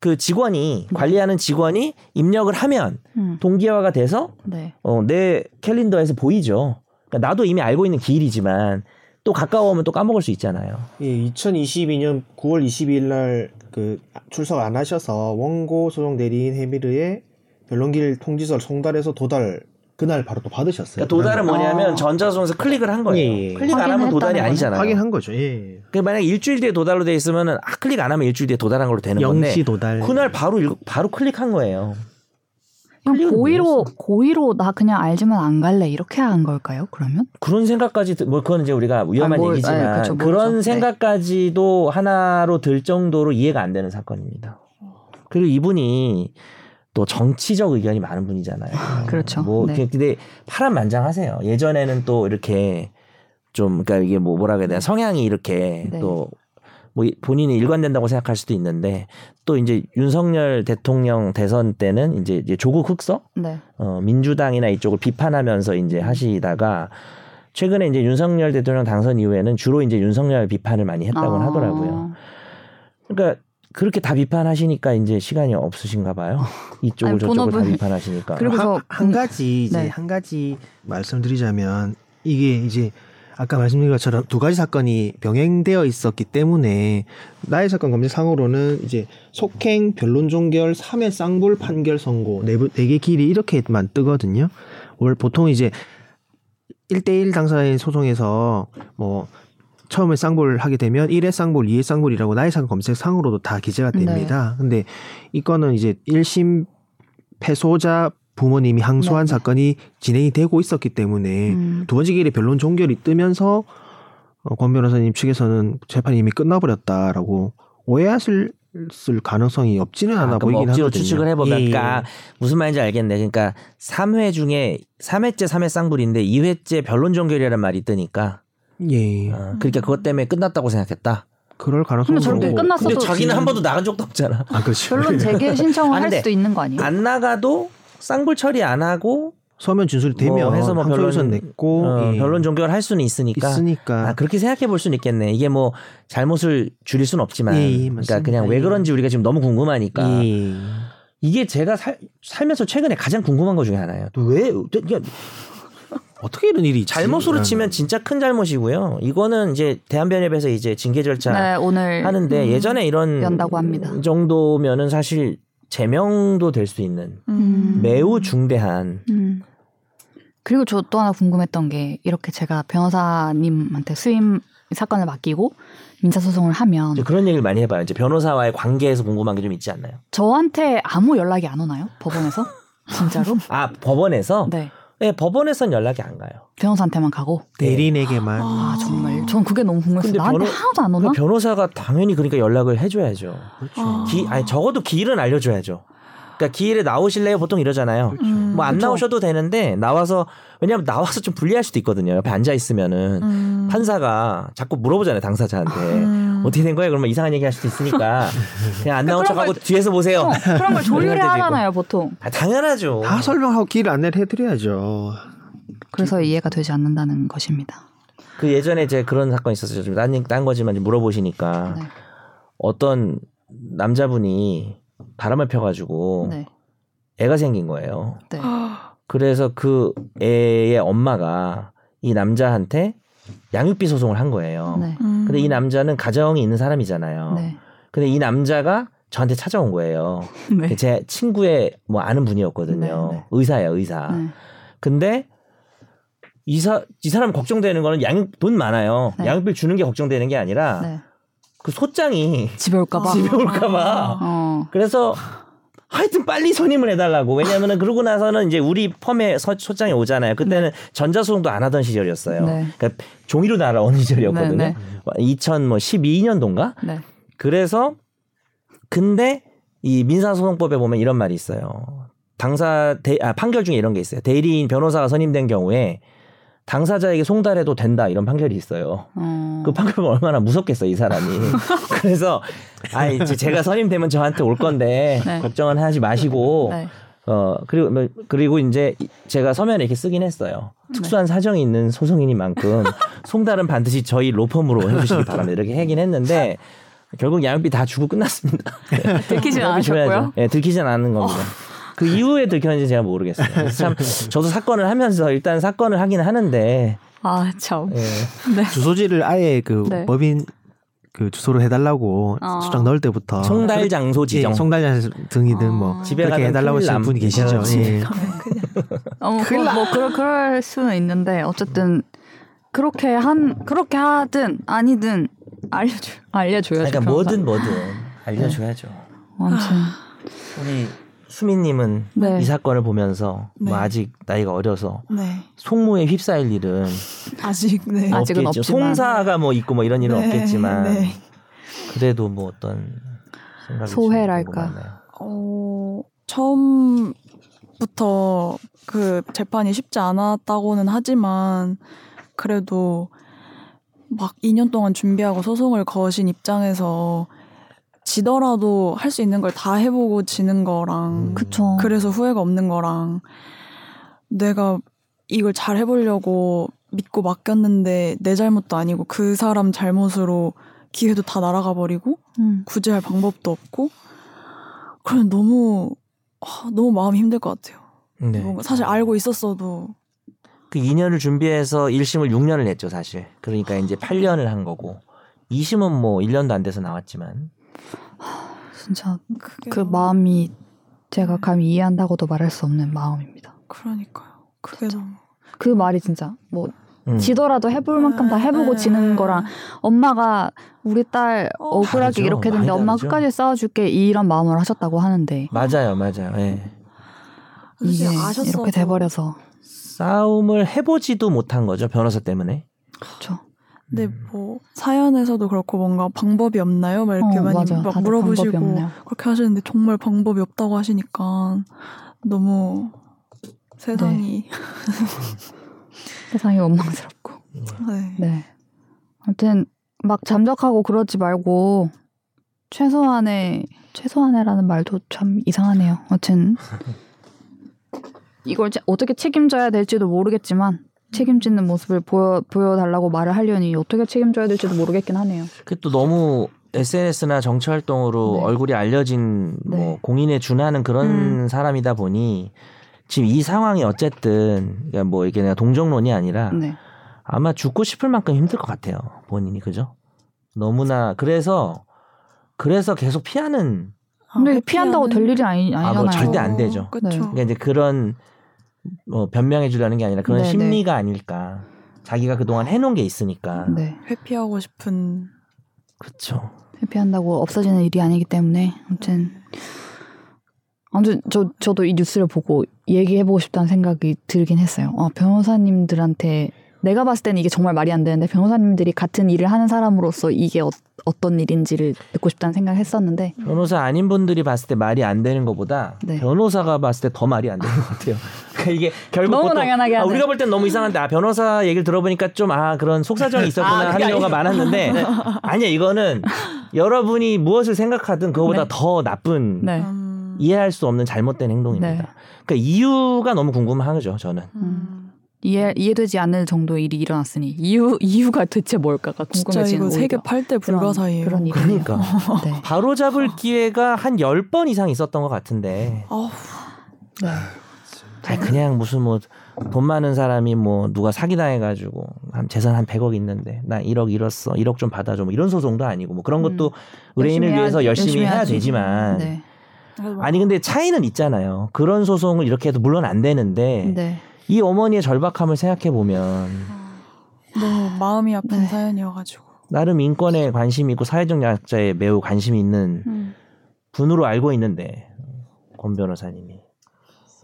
그 직원이 관리하는 직원이 입력을 하면 음. 동기화가 돼서 네. 어, 내 캘린더에서 보이죠. 그러니까 나도 이미 알고 있는 기일이지만 또 가까워오면 또 까먹을 수 있잖아요. 예, 2022년 9월 22일 날 그 출석 안 하셔서 원고 소송 대리인 해미르의 변론길 통지서를 송달해서 도달 그날 바로 또 받으셨어요. 그러니까 도달은 뭐냐면 어. 전자소송에서 클릭을 한 거예요. 예, 예. 클릭 안 하면 도달이 아니잖아요. 확인한 거죠. 예. 그 만약 일주일 뒤에 도달로 돼 있으면은 아, 클릭 안 하면 일주일 뒤에 도달한 걸로 되는 건데 영시 도달. 그날 바로 읽- 바로 클릭한 거예요. 그냥 고의로? 고의로 나 그냥 알지만 안 갈래 이렇게 한 걸까요? 그러면? 그런 생각까지 드- 뭐 그건 이제 우리가 위험한 아, 뭘- 얘기지만 아, 그쵸, 모르죠. 그런 네. 생각까지도 하나로 들 정도로 이해가 안 되는 사건입니다. 그리고 이분이 또 정치적 의견이 많은 분이잖아요. 그렇죠. 뭐 네. 근데 파란만장하세요. 예전에는 또 이렇게 좀 그러니까 이게 뭐 뭐라 그래야 되나 성향이 이렇게 네. 또 뭐 본인이 일관된다고 생각할 수도 있는데 또 이제 윤석열 대통령 대선 때는 이제 이제 조국 흑서 네. 어, 민주당이나 이쪽을 비판하면서 이제 하시다가 최근에 이제 윤석열 대통령 당선 이후에는 주로 이제 윤석열 비판을 많이 했다고 아. 하더라고요. 그러니까 그렇게 다 비판하시니까 이제 시간이 없으신가 봐요. 이쪽을 아니, 저쪽을 다 본업을- 비판하시니까. 그리고- 한, 한 가지 이제 네. 한 가지 말씀드리자면 이게 이제 아까 말씀드린 것처럼 두 가지 사건이 병행되어 있었기 때문에 나의 사건 검색상으로는 이제 속행 변론 종결 3회 쌍불 판결 선고 네개 네 길이 이렇게만 뜨거든요. 월 보통 이제 1대1 당사자인 소송에서 뭐 처음에 쌍불 하게 되면 1회 쌍불, 2회 쌍불이라고 나의 사건 검색상으로도 다 기재가 네. 됩니다. 근데 이거는 이제 1심 패소자 부모님이 항소한 네. 사건이 진행이 되고 있었기 때문에 음. 두 번째 길에 변론 종결이 뜨면서 어, 권 변호사님 측에서는 재판이 이미 끝나버렸다라고 오해하실 가능성이 없지는 않아 아, 보이긴 억지로 하거든요. 추측을 해보면, 예, 예. 그러니까 무슨 말인지 알겠네. 그러니까 3회 중에 3회째 3회 쌍불인데 2회째 변론 종결이라는 말이 뜨니까, 예, 어, 그러니까 그것 때문에 끝났다고 생각했다. 그럴 가능성이 근데 저렇게. 끝났어도 근데 자기는 한 지금- 번도 나간 적도 없잖아. 아 그렇죠. 결론 재개 신청을 안할 돼. 수도 있는 거 아니에요? 안 나가도 쌍불 처리 안 하고 서면 진술이 되면 뭐 해서 뭐 항소유선 변론 냈고 어, 예. 변론 종결 할 수는 있으니까. 있으니까 아, 그렇게 생각해 볼 수는 있겠네. 이게 뭐 잘못을 줄일 수는 없지만, 예, 예, 그러니까. 그냥 왜 예. 그런지 우리가 지금 너무 궁금하니까. 예. 이게 제가 살, 살면서 최근에 가장 궁금한 것 중에 하나예요. 왜 그러니까 어떻게 이런 일이 있지? 잘못으로 아. 치면 진짜 큰 잘못이고요. 이거는 이제 대한변협에서 이제 징계 절차 네, 오늘 하는데 예전에 이런 연다고 합니다. 정도면은 사실 제명도 될 수 있는 음. 매우 중대한 음. 그리고 저 또 하나 궁금했던 게 이렇게 제가 변호사님한테 수임 사건을 맡기고 민사 소송을 하면 이제 그런 얘기를 많이 해봐요. 이제 변호사와의 관계에서 궁금한 게 좀 있지 않나요? 저한테 아무 연락이 안 오나요? 법원에서? 진짜로? 아 법원에서 네. 네, 법원에선 연락이 안 가요. 변호사한테만 가고. 대리인에게만 아 정말. 전 그게 너무 궁금했어요. 나한테 변호- 하나도 안 오나? 그 변호사가 당연히 그러니까 연락을 해줘야죠. 그렇죠. 아. 기, 아니 적어도 기일은 알려줘야죠. 그러니까 기일에 나오실래요? 보통 이러잖아요. 음, 뭐안 그쵸. 나오셔도 되는데 나와서 왜냐하면 나와서 좀 불리할 수도 있거든요. 옆에 앉아 있으면은 음. 판사가 자꾸 물어보잖아요 당사자한테 음. 어떻게 된 거예요? 그러면 이상한 얘기 할 수도 있으니까 그냥 안 나온 그런 척하고 걸- 뒤에서 보세요. 어, 그런 걸 조율해 하잖아요 보통. 아, 당연하죠. 다 설명하고 길 안내를 해드려야죠. 그래서 이해가 되지 않는다는 것입니다. 그 예전에 제 그런 사건 있었어요. 좀 딴, 딴 거지만 물어보시니까 네. 어떤 남자분이 바람을 펴가지고 네. 애가 생긴 거예요. 네. 그래서 그 애의 엄마가 이 남자한테 양육비 소송을 한 거예요. 네. 음. 근데 이 남자는 가정이 있는 사람이잖아요. 네. 근데 이 남자가 저한테 찾아온 거예요. 네. 제 친구의 뭐 아는 분이었거든요. 네, 네. 의사예요, 의사. 네. 근데 이 사 이 사람 걱정되는 거는 양육 돈 많아요. 네. 양육비 주는 게 걱정되는 게 아니라 네. 그 소장이 집에 올까봐. 집에 올까봐. 어. 그래서 하여튼 빨리 선임을 해달라고. 왜냐하면 그러고 나서는 이제 우리 펌에 서- 소장이 오잖아요. 그때는 전자소송도 안 하던 시절이었어요. 네. 그러니까 종이로 날아오는 시절이었거든요. 네, 2012년도인가? 네. 그래서 근데 이 민사소송법에 보면 이런 말이 있어요. 당사 대, 아, 판결 중에 이런 게 있어요. 대리인 변호사가 선임된 경우에 당사자에게 송달해도 된다 이런 판결이 있어요. 어. 그 판결 얼마나 무섭겠어 이 사람이. 그래서 아 이제 제가 선임되면 저한테 올 건데 네. 걱정은 하지 마시고 네. 어 그리고 뭐, 그리고 이제 제가 서면에 이렇게 쓰긴 했어요. 특수한 사정이 있는 소송이니만큼 송달은 반드시 저희 로펌으로 해주시기 바랍니다. 이렇게 하긴 했는데 결국 양육비 다 주고 끝났습니다. 들키진 줘야죠. 않으셨고요. 예, 들키진 않은 겁니다. 그 이후에 들켰는지 제가 모르겠어요. 참 저도 사건을 하면서 일단 사건을 하긴 하는데 아 참. 예. 주소지를 아예 그 네. 법인 그 주소로 해달라고 어. 수장 넣을 때부터 송달 장소 지정. 예, 송달 등이든 뭐 아. 집에 그렇게 가면 해달라고 하시는 남. 분이 계시죠. 예. 어, 뭐, 뭐 그럴 그럴 수는 있는데 어쨌든 그렇게 한 그렇게 하든 아니든 알려줘 알려줘야죠. 그러니까. 뭐든 뭐든 알려줘야죠. 아무튼 우리 수민님은 네. 이 사건을 보면서 네. 뭐 아직 나이가 어려서 네. 속무에 휩싸일 일은 아직 네. 아직은 없겠죠. 없지만. 송사가 뭐 있고 뭐 이런 일은 네, 없겠지만 네. 그래도 뭐 어떤 생각이 소회랄까. 어, 처음부터 그 재판이 쉽지 않았다고는 하지만 그래도 막 2년 동안 준비하고 소송을 거신 입장에서 지더라도 할 수 있는 걸 다 해보고 지는 거랑 음. 그쵸. 그래서 후회가 없는 거랑 내가 이걸 잘 해보려고 믿고 맡겼는데 내 잘못도 아니고 그 사람 잘못으로 기회도 다 날아가 버리고 음. 구제할 방법도 없고 그럼 너무 아, 너무 마음이 힘들 것 같아요. 네. 뭔가 사실 알고 있었어도 그 2년을 준비해서 1심을 6년을 냈죠, 사실. 그러니까 이제 8년을 한 거고. 2심은 뭐 1년도 안 돼서 나왔지만. 진짜 그 너무- 마음이 제가 감히 이해한다고도 말할 수 없는 마음입니다. 그러니까요. 그게 너무 그 말이 진짜 뭐 음. 지더라도 해볼 만큼 다 해보고 네. 지는 거랑 엄마가 우리 딸 어, 억울하게 다르죠. 이렇게 했는데 많이 엄마. 끝까지 싸워줄게 이런 마음을 하셨다고 하는데 맞아요, 맞아요. 예. 이게 아셨어도 이렇게 돼버려서 싸움을 해보지도 못한 거죠, 변호사 때문에. 그렇죠. 근데 뭐 사연에서도 그렇고 뭔가 방법이 없나요? 막 이렇게 어, 많이 맞아. 막 물어보시고. 그렇게 하시는데 정말 방법이 없다고 하시니까 너무 세상이 세상이 원망스럽고. 네. 네. 아무튼 막 잠적하고 그러지 말고 최소한의 최소한의라는 말도 참 이상하네요. 아무튼 이걸 제- 어떻게 책임져야 될지도 모르겠지만 책임지는 모습을 보여 보여달라고 말을 하려니 어떻게 책임져야 될지도 모르겠긴 하네요. 그 또 너무 SNS나 정치 활동으로 네. 얼굴이 알려진 뭐 네. 공인에 준하는 그런 음. 사람이다 보니 지금 이 상황이 어쨌든 그러니까 뭐 이게 내가 동정론이 아니라 네. 아마 죽고 싶을 만큼 힘들 것 같아요 본인이 그죠? 너무나 그래서 그래서 계속 피하는 근데 아, 피한다고 될 일이 아니, 아, 아니잖아요. 그거 절대 안 되죠. 그렇죠. 네. 그러니까 이제 그런 뭐 변명해 주려는 게 아니라 그런 네, 심리가 아닐까. 자기가 그동안 해놓은 게 있으니까. 네. 회피하고 싶은 그렇죠. 회피한다고 없어지는 일이 아니기 때문에 아무튼 아무튼 저 저도 이 뉴스를 보고 얘기해보고 싶다는 생각이 들긴 했어요. 어, 변호사님들한테 내가 봤을 때는 이게 정말 말이 안 되는데 변호사님들이 같은 일을 하는 사람으로서 이게 어, 떤 일인지를 듣고 싶다는 생각을 했었는데 변호사 아닌 분들이 봤을 때 말이 안 되는 것보다 네. 변호사가 봤을 때 더 말이 안 되는 것 같아요. 그러니까 이게 결국 너무 보통 당연하게 아. 우리가 볼 땐 너무 이상한데 아, 변호사 얘기를 들어보니까 좀 아 그런 속사정이 있었구나 아, 하는 경우가 많았는데 아니야 이거는 여러분이 무엇을 생각하든 그거보다 네. 더 나쁜 네. 음, 이해할 수 없는 잘못된 행동입니다. 네. 그러니까 이유가 너무 궁금하죠 저는. 음. 이해 이해되지 않을 정도의 일이 일어났으니 이유 이유가 대체 뭘까가 진짜 궁금해지는 이거 세계 8대 불가사예요. 그런 일이 그러니까 네. 바로 잡을 기회가 한 10번 이상 있었던 것 같은데 아우, 네. 아니, 그냥 무슨 뭐 돈 많은 사람이 뭐 누가 사기당해가지고 한 재산 한 100억 있는데 나 1억 잃었어 1억 좀 받아줘 뭐 이런 소송도 아니고 뭐 그런 것도 의뢰인을 열심히 위해서 해야지, 열심히, 해야. 되지만 네. 막 아니 근데 차이는 있잖아요 그런 소송을 이렇게 해도 물론 안 되는데 네. 이 어머니의 절박함을 생각해 보면 너무 마음이 아픈 네. 사연이어가지고. 나름 인권에 관심이 있고 사회적 약자에 매우 관심이 있는 음. 분으로 알고 있는데 권 변호사님이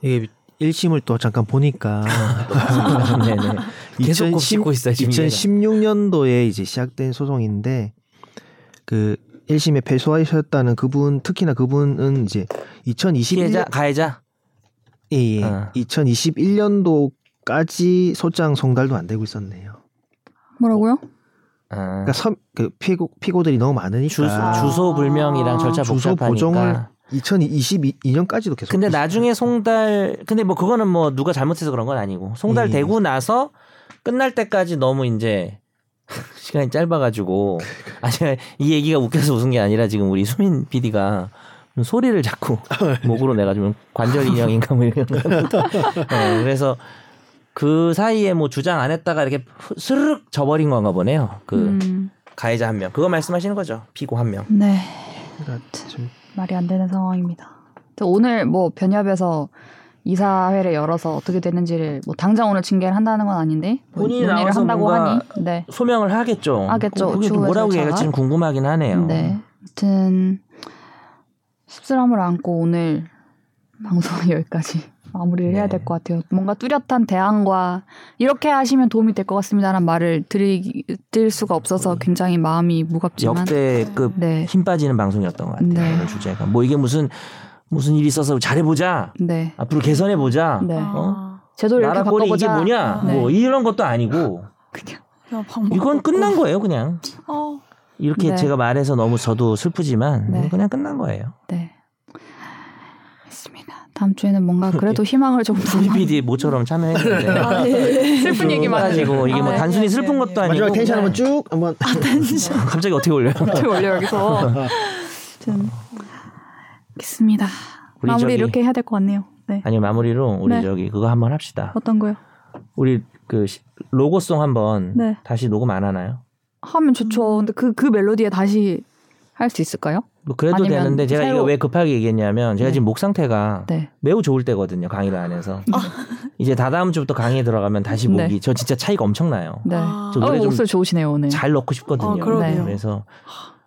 이게 1심을 또 잠깐 보니까 네네. 계속 2010 곱씹고 있어요 지금. 2016년도에 이제 시작된 소송인데 그 1심에 패소하셨다는 그분 특히나 그분은 이제 2021년 피해자 가해자 예, 예. 어. 2021년도까지 소장 송달도 안 되고 있었네요. 뭐라고요? 아, 그러니까 섬, 그 피고 피고들이 너무 많으니까 주, 주소 불명이랑 절차 주소 복잡하니까. 보정을 2022년까지도 계속. 근데. 나중에 송달 근데 뭐 그거는 뭐 누가 잘못해서 그런 건 아니고 송달 예. 되고 나서 끝날 때까지 너무 이제 시간이 짧아가지고 아니 이 얘기가 웃겨서 웃은 게 아니라 지금 우리 수민 PD가 소리를 자꾸 목으로 내가지고 관절 인형인가 뭐 이런 거. 네, 그래서 그 사이에 뭐 주장 안 했다가 이렇게 스르륵 져버린 건가 보네요. 그 음, 가해자 한 명. 그거 말씀하시는 거죠. 피고 한 명. 네. 좀 말이 안 되는 상황입니다. 저 오늘 뭐 변협에서 이사회를 열어서 어떻게 되는지를 뭐 당장 오늘 징계를 한다는 건 아닌데 뭐 본인이 나와서 한다고 하니 네. 소명을 하겠죠. 하겠죠. 그게 뭐라고 절차가. 얘기할지는 궁금하긴 하네요. 네. 아무튼 씁쓸함을 안고 오늘 방송 여기까지 마무리를 해야 네. 될것 같아요. 뭔가 뚜렷한 대안과 이렇게 하시면 도움이 될 것 같습니다라는 말을 드리, 드릴 수가 없어서 굉장히 마음이 무겁지만 역대급 네. 힘 빠지는 방송이었던 것 같아요. 네. 오늘 주제가 뭐 이게 무슨 무슨 일이 있어서 잘해보자. 네. 앞으로 개선해보자. 네. 어? 제도를 이렇게 나라 꼴이 이게 바꿔보자. 뭐냐? 네. 뭐 이런 것도 아니고 그냥 이건. 끝난 거예요, 그냥. 어. 이렇게 네. 제가 말해서 너무 저도 슬프지만 네. 그냥 끝난 거예요. 네. 했습니다. 다음 주에는 뭔가 그래도 희망을 좀 담아 PD 모처럼 참여했는데 아, 예. 슬픈 얘기만 가지고 이게 뭐 아, 단순히 예, 슬픈 예, 것도 예. 아니고 마지막 텐션 네. 한번 쭉 한번 갑자기 어떻게 올려요? 어떻게 올려 여기서. 아무튼 알겠습니다. 마무리 저기- 이렇게 해야 될 것 같네요. 네. 아니 마무리로 우리 네. 저기 그거 한번 합시다. 어떤 거요? 우리 그 시- 로고송 한번 네. 다시 녹음 안 하나요? 하면 좋죠. 근데 그, 그 멜로디에 다시 할 수 있을까요? 뭐 그래도 되는데 제가 새로- 이거 왜 급하게 얘기했냐면 제가 네. 지금 목 상태가 네. 매우 좋을 때거든요 강의를 안 해서 이제 다다음 주부터 강의에 들어가면 다시 목이 네. 저 진짜 차이가 엄청나요 네. 아, 저 어, 노래 좀 목소리 좋으시네요, 오늘. 잘 넣고 싶거든요 아, 그러게요. 그래서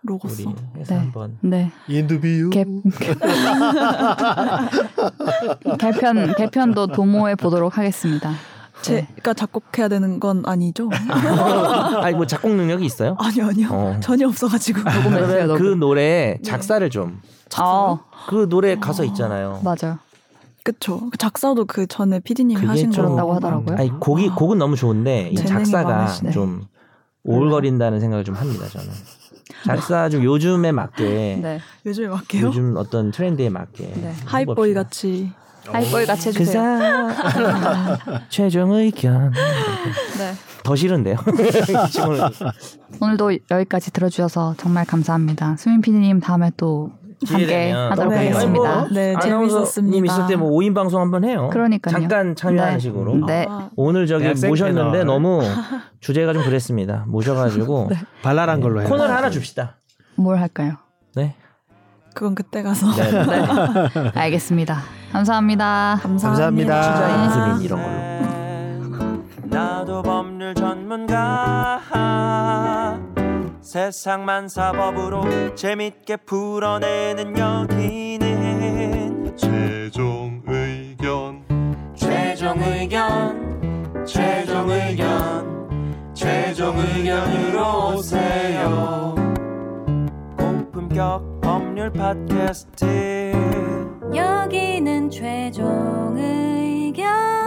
우리 로고송. 해서 네. 한번 네. 인두비유 개, 개편, 개편도 도모해 보도록 하겠습니다. 네. 제가 작곡해야 되는 건 아니죠? 아니 뭐 작곡 능력이 있어요? 아니요, 아니요. 어. 전혀 없어가지고. 녹음해주세요, 그러면 녹음. 그 노래 작사를 좀그 아, 노래 가사 있잖아요 맞아요. 그쵸. 그 작사도 그 전에 PD님이 그게 하신 좀- 그런다고 거. 하더라고요. 아니 곡이 곡은 너무 좋은데 이 작사가 많으시네. 좀 오글거린다는 생각을 좀 합니다 저는 작사 좀 요즘에 맞게 네. 요즘에 맞게요. 요즘 어떤 트렌드에 맞게 네. 하이보이 같이. 하이보이 같이 그 해주세요. 사 최종 의견 네. 더 싫은데요 오늘도 여기까지 들어주셔서 정말 감사합니다. 수민 PD님 다음에 또 함께. 하도록 네. 하겠습니다. 네, 재밌었습니다. 있을 때 뭐 5인 방송 한번 해요 그러니까요. 잠깐 참여하는 네. 식으로 네. 아, 오늘 저기 모셨는데 패널. 너무 주제가 좀 그랬습니다 모셔가지고 발랄한 걸로 해요. 코너를 하나 줍시다 뭘 할까요? 네 그건 그때 가서. 네. 네. 알겠습니다. 감사합니다. 감사합니다. 투자 네. 인수민 이런 걸로. 나도 법률 전문가. 세상만 사법으로 재밌게 풀어내는 여기는 최종 의견. 최종 의견. 최종 의견. 최종 의견으로 오세요. 고품격 법률 팟캐스트 여기는 최종 의견